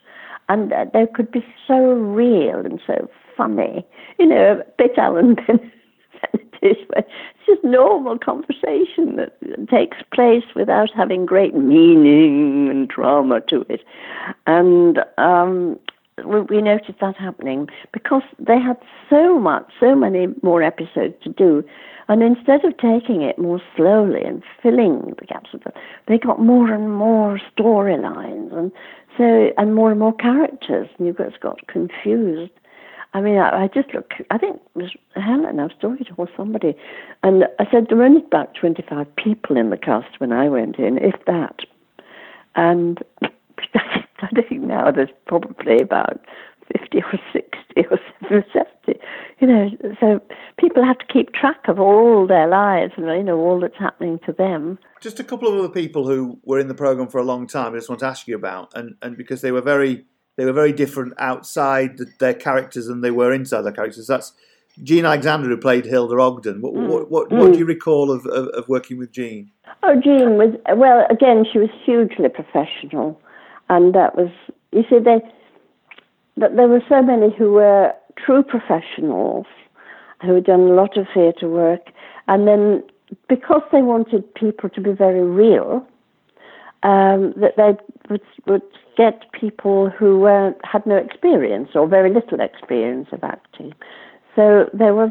S5: And uh, they could be so real and so funny. You know, a bit Alan it's just normal conversation that takes place without having great meaning and drama to it. And um, we, we noticed that happening because they had so much, so many more episodes to do. And instead of taking it more slowly and filling the gaps, they got more and more storylines and so and more and more characters, and you just got confused. I mean, I, I just look. I think it was Helen. I was talking to somebody, and I said there were only about twenty-five people in the cast when I went in, if that. And I think now there's probably about 50 or 60 or 70. You know, so people have to keep track of all their lives and, you know, all that's happening to them.
S4: Just a couple of other people who were in the program for a long time. I just want to ask you about, and, and because they were very they were very different outside their characters than they were inside their characters. That's Jean Alexander who played Hilda Ogden. What mm. what, what, mm. what, do you recall of, of, of working with Jean?
S5: Oh, Jean was well. Again, she was hugely professional, and that was you see they that there were so many who were true professionals who had done a lot of theatre work, and then because they wanted people to be very real, um, that they would, would get people who were, had no experience or very little experience of acting. So there was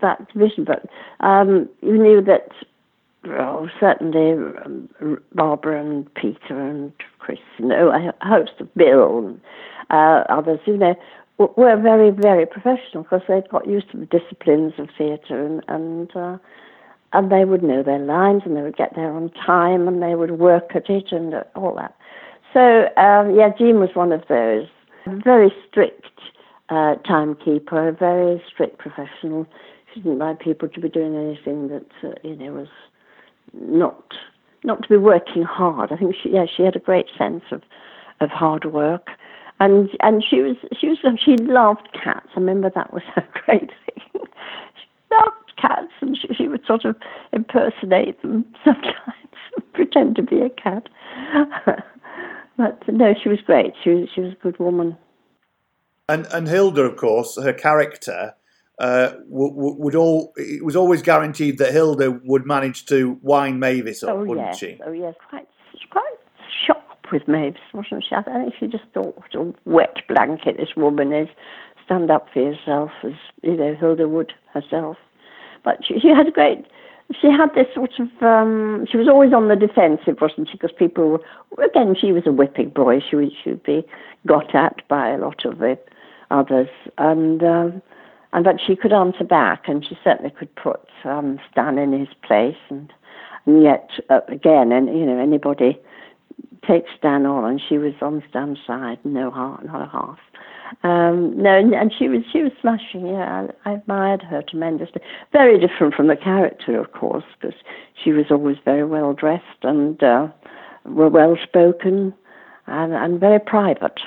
S5: that vision, but um, you knew that oh, certainly um, Barbara and Peter and Chris, you know, a host of Bill and uh, others, you know, were very, very professional because they'd got used to the disciplines of theatre and and, uh, and they would know their lines and they would get there on time and they would work at it and all that. So um, yeah, Jean was one of those very strict uh, timekeeper, very strict professional. She didn't like people to be doing anything that uh, you know was not not to be working hard. I think she yeah she had a great sense of of hard work and and she was she was she loved cats. I remember that was her great thing. she loved cats, and she, she would sort of impersonate them sometimes, pretend to be a cat. but no, she was great. She was she was a good woman.
S4: And and Hilda, of course, her character. Uh, would, would all it was always guaranteed that Hilda would manage to wind Mavis up,
S5: oh,
S4: wouldn't
S5: yes.
S4: she?
S5: Oh yes, quite quite with Mavis, wasn't she? I think she just thought, what a wet blanket this woman is. Stand up for yourself, as you know, Hilda would herself. But she, she had a great. She had this sort of. Um, she was always on the defensive, wasn't she? Because people were. Again, she was a whipping boy. She would, she would be got at by a lot of the others, and. Um, and but she could answer back, and she certainly could put um, Stan in his place, and and yet uh, again, and you know anybody take Stan on, and she was on Stan's side, no heart, not a half. Um, no, and she was she was smashing. Yeah, I, I admired her tremendously. Very different from the character, of course, because she was always very well dressed and uh, well spoken, and, and very private.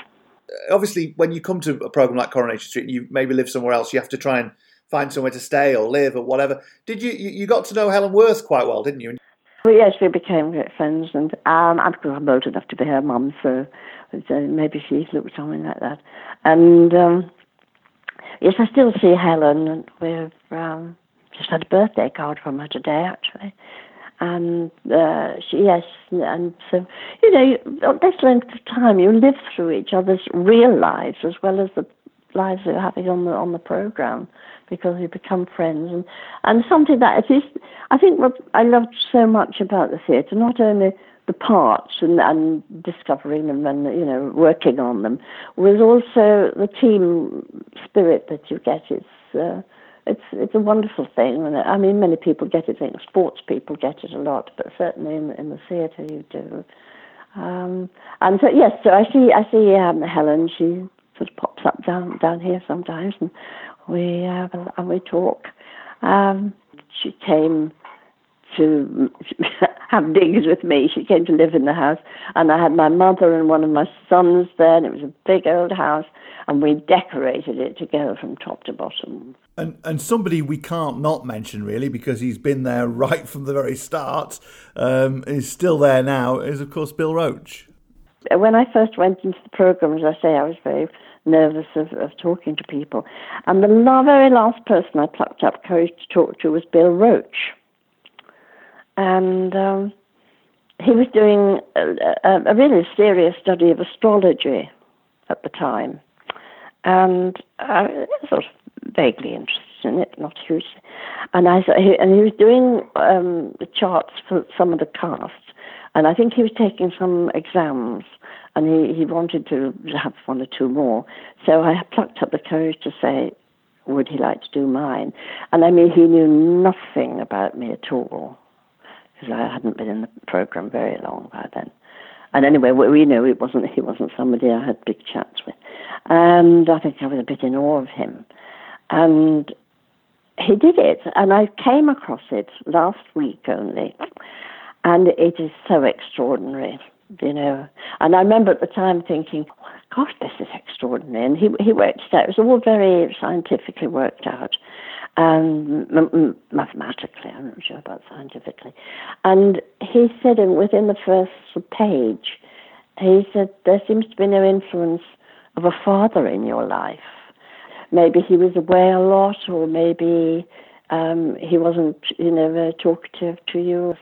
S4: Obviously, when you come to a program like Coronation Street, and you maybe live somewhere else. You have to try and find somewhere to stay or live or whatever. Did you you got to know Helen Worth quite well, didn't you?
S5: Well, yes, we became great friends, and um, I'm old enough to be her mum, so, maybe she looked something like that. And um, yes, I still see Helen, and we've um, just had a birthday card from her today, actually. And uh, she, yes, and so you know, this length of time, you live through each other's real lives as well as the lives they're having on the on the program because we become friends. And and something that it is I think what I loved so much about the theatre not only the parts and, and discovering them and you know working on them was also the team spirit that you get. It's uh, it's it's a wonderful thing and I mean many people get it I think sports people get it a lot but certainly in, in the theatre you do. Um, and so yes so I see I see um, Helen. She sort of pops up down down here sometimes, and we uh, and we talk. Um, she came to have digs with me. She came to live in the house, and I had my mother and one of my sons there, and it was a big old house, and we decorated it together from top to bottom.
S8: And and somebody we can't not mention really because he's been there right from the very start, um, is still there now. Is of course Bill Roache.
S5: When I first went into the program, as I say, I was very nervous of, of talking to people. And the very last person I plucked up courage to talk to was Bill Roache. And um, he was doing a, a, really serious study of astrology at the time. And I was sort of vaguely interested in it, not hugely. And I and he was doing um, the charts for some of the cast, and I think he was taking some exams and he, he wanted to have one or two more. So I plucked up the courage to say, would he like to do mine? And I mean, he knew nothing about me at all, because I hadn't been in the program very long by then. And anyway, we, know, it wasn't he wasn't somebody I had big chats with, and I think I was a bit in awe of him, and he did it, and I came across it last week only, and it is so extraordinary, you know. And I remember at the time thinking, "Gosh, this is extraordinary," and he he worked it out. It was all very scientifically worked out, and m- m- mathematically. I'm not sure about scientifically. And he said, in, within the first page, he said there seems to be no influence of a father in your life maybe he was away a lot, or maybe um, he wasn't, you know, very talkative to you.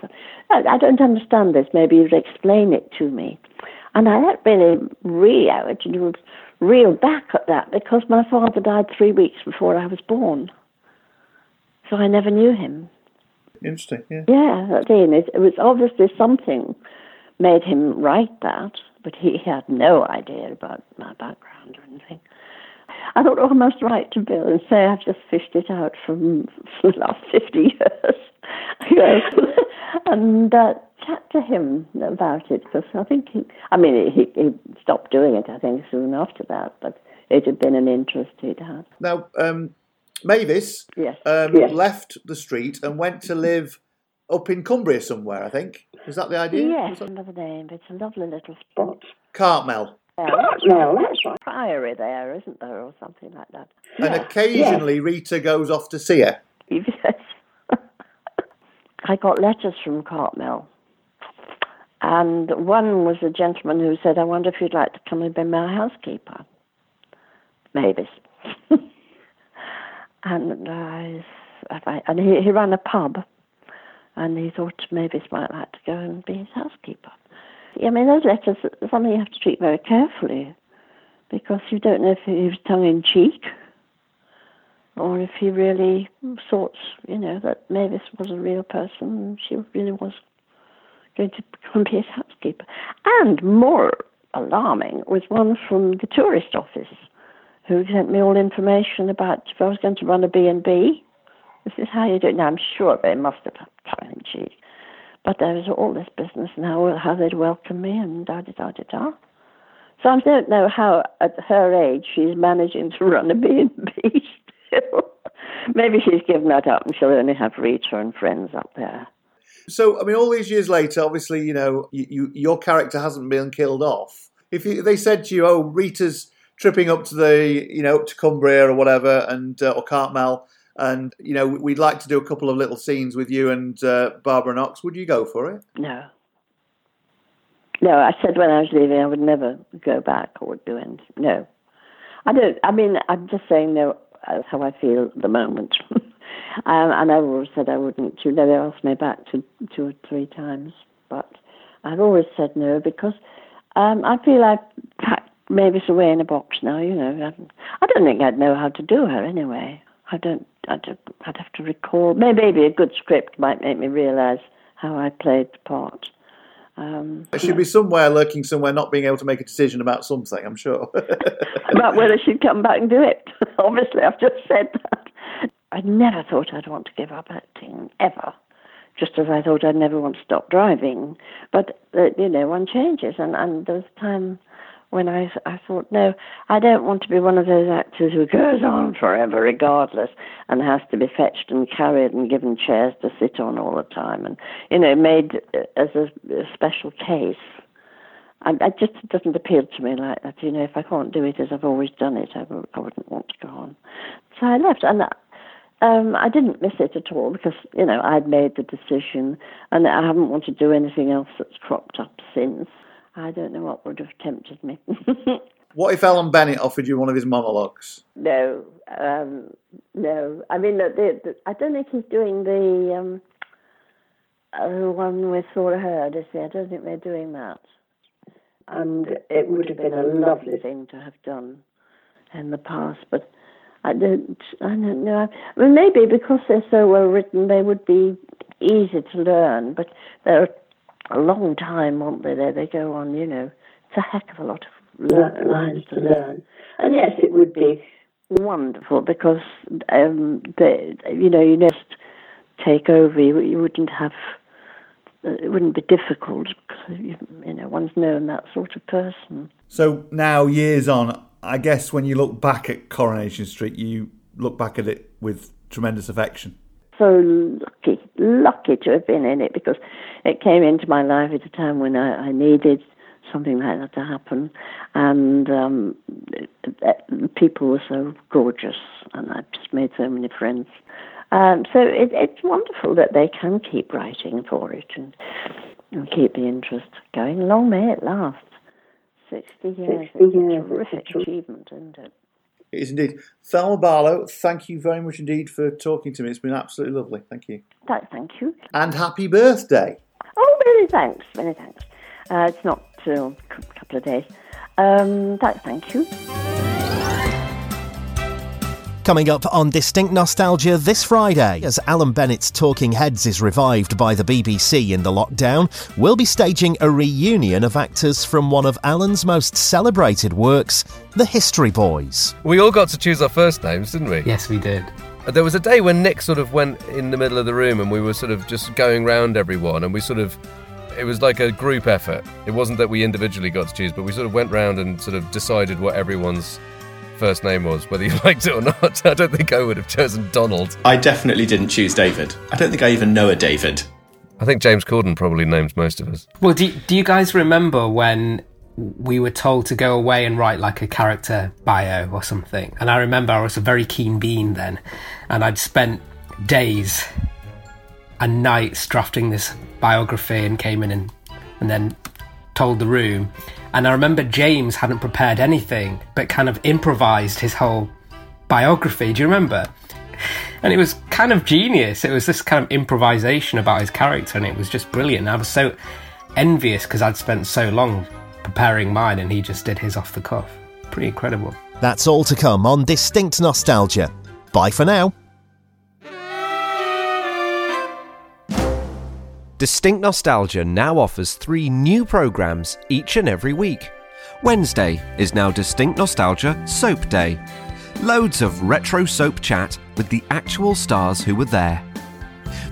S5: I, I don't understand this. Maybe you'd explain it to me. And I had really reel, you know, reel back at that because my father died three weeks before I was born. So I never knew him.
S4: Interesting, yeah.
S5: Yeah, it. It was obviously something made him write that, but he had no idea about my background or anything. I thought, I must write to Bill and say I've just fished it out from, for the last 50 years. yes. and uh, chat to him about it because I think he, I mean, he, he stopped doing it, I think, soon after that, but it had been an interest he'd had.
S4: Now, um, Mavis
S5: yes.
S4: Um,
S5: yes.
S4: left the street and went to live up in Cumbria somewhere, I think. Is that the idea?
S5: Yes, another name. It's a lovely little spot.
S4: Cartmel.
S5: No, that's right. Priory there, isn't there, or something like that?
S4: And occasionally Rita goes off to see her.
S5: Yes. I got letters from Cartmel. And one was a gentleman who said, I wonder if you'd like to come and be my housekeeper. Mavis. and I, and he, he ran a pub. And he thought Mavis might like to go and be his housekeeper. I mean, those letters are something you have to treat very carefully because you don't know if he was tongue in cheek or if he really thought, you know, that Mavis was a real person and she really was going to become his housekeeper. And more alarming was one from the tourist office who sent me all information about if I was going to run a B&B. This is how you do it. Now, I'm sure they must have tongue in cheek. But there was all this business now, how they'd welcome me and da da da da da. So I don't know how, at her age, she's managing to run a B&B still. Maybe she's given that up and she'll only have Rita and friends up there.
S4: So, I mean, all these years later, obviously, you know, you, you, your character hasn't been killed off. If you, they said to you, "Oh, Rita's tripping up to the, you know, up to Cumbria or whatever, and uh, or Cartmel, and you know, we'd like to do a couple of little scenes with you and uh, Barbara Knox," would you go for it?
S5: No. No, I said when I was leaving I would never go back or do anything. No. I don't, I mean, I'm just saying no, that's how I feel at the moment. um, and I've always said I wouldn't. You know, they asked me back to two or three times, but I've always said no because um, I feel I've packed Mavis away in a box now. You know, I don't think I'd know how to do her anyway. I don't. I'd, I'd have to recall. Maybe a good script might make me realise how I played the part. Um,
S4: There should be somewhere lurking somewhere, not being able to make a decision about something. I'm sure.
S5: about whether she'd come back and do it. Obviously, I've just said that. I never thought I'd want to give up acting, ever. Just as I thought I'd never want to stop driving. But, uh, you know, one changes. And, and there was a time when I, I thought, no, I don't want to be one of those actors who goes on forever regardless and has to be fetched and carried and given chairs to sit on all the time and, you know, made as a, a special case. And it just doesn't appeal to me like that. You know, if I can't do it as I've always done it, I w- I wouldn't want to go on. So I left, and um, I didn't miss it at all because you know I'd made the decision, and I haven't wanted to do anything else that's cropped up since. I don't know what would have tempted me.
S4: what if Alan Bennett offered you one of his monologues?
S5: no, um, no. I mean, the, the, the, I don't think he's doing the um, uh, one with Thora Hird, is he? I don't think they're doing that. And it would have been a lovely thing to have done in the past, but I don't, I don't know. I mean, maybe because they're so well written, they would be easy to learn, but they're a long time, won't they? There they go on, you know. It's a heck of a lot of le- lines to learn. And yes, it would be wonderful because, um, they, you know, you just take over. You, you wouldn't have it wouldn't be difficult because you, you know one's known that sort of person.
S8: So now, years on, I guess when you look back at Coronation Street, you look back at it with tremendous affection.
S5: So lucky, lucky to have been in it because it came into my life at a time when I, I needed something like that to happen, and um, it, it, people were so gorgeous, and I just made so many friends. Um, so it, it's wonderful that they can keep writing for it and, and keep the interest going. Long may it last. 60 years. 60 years. a terrific achievement, isn't it?
S4: It is indeed. Thelma Barlow, thank you very much indeed for talking to me. It's been absolutely lovely. Thank you.
S5: Thank you.
S4: And happy birthday.
S5: Oh, many thanks. Many thanks. Uh, it's not till a couple of days. Um, thank you.
S2: Coming up on Distinct Nostalgia this Friday, as Alan Bennett's Talking Heads is revived by the BBC in the lockdown, we'll be staging a reunion of actors from one of Alan's most celebrated works, The History Boys.
S15: We all got to choose our first names, didn't we?
S16: Yes, we did.
S15: Uh, there was a day when Nick sort of went in the middle of the room and we were sort of just going round everyone and we sort of it was like a group effort. It wasn't that we individually got to choose, but we sort of went round and sort of decided what everyone's first name was, whether you liked it or not. I don't think I would have chosen Donald.
S17: I definitely didn't choose David. I don't think I even know a David.
S15: I think James Corden probably names most of us.
S16: Well, do, do you guys remember when we were told to go away and write like a character bio or something? And I remember I was a very keen bean then, and I'd spent days and nights drafting this biography and came in and, and then told the room. And I remember James hadn't prepared anything, but kind of improvised his whole biography. Do you remember? And it was kind of genius. It was this kind of improvisation about his character, and it was just brilliant. I was so envious because I'd spent so long preparing mine, and he just did his off the cuff. Pretty incredible.
S2: That's all to come on Distinct Nostalgia. Bye for now.
S1: Distinct Nostalgia now offers three new programmes each and every week. Wednesday is now Distinct Nostalgia Soap Day. Loads of retro soap chat with the actual stars who were there.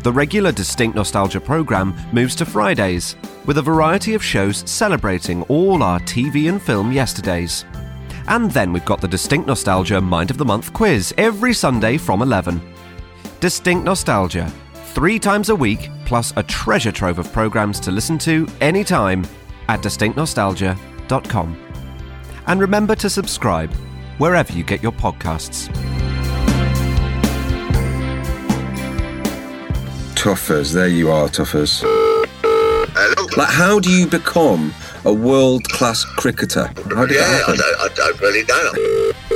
S1: The regular Distinct Nostalgia programme moves to Fridays, with a variety of shows celebrating all our TV and film yesterdays. And then we've got the Distinct Nostalgia Mind of the Month quiz every Sunday from 11. Distinct Nostalgia, three times a week, plus a treasure trove of programs to listen to anytime at distinctnostalgia.com. And remember to subscribe wherever you get your podcasts.
S18: Toffers, there you are, Toffers. Hello. Like, how do you become a world-class cricketer? How did
S19: yeah,
S18: that happen?
S19: I don't, I don't really know.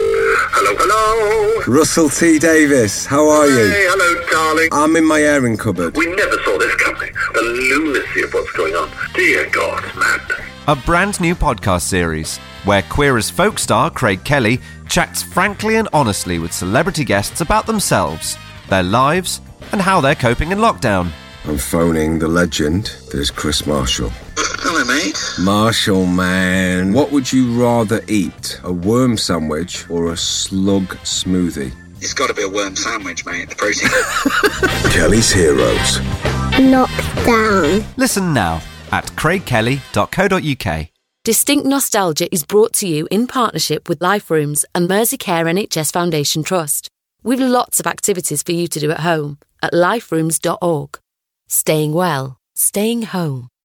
S19: Hello, hello.
S18: Russell T Davies, how are you?
S19: Hey, hello, darling.
S18: I'm in my airing cupboard.
S19: We never saw this coming. The lunacy of what's going on. Dear God, man.
S1: A brand new podcast series where Queer as Folk star Craig Kelly chats frankly and honestly with celebrity guests about themselves, their lives, and how they're coping in lockdown.
S18: I'm phoning the legend. There's Chris Marshall.
S19: Hello, mate.
S18: Marshall, man, what would you rather eat? A worm sandwich or a slug smoothie?
S19: It's got to be a worm sandwich, mate. The protein.
S18: Kelly's Heroes.
S1: Lockdown. Listen now at craigkelly.co.uk.
S3: Distinct Nostalgia is brought to you in partnership with Life Rooms and Merseycare NHS Foundation Trust. We've lots of activities for you to do at home at liferooms.org. Staying well, staying home.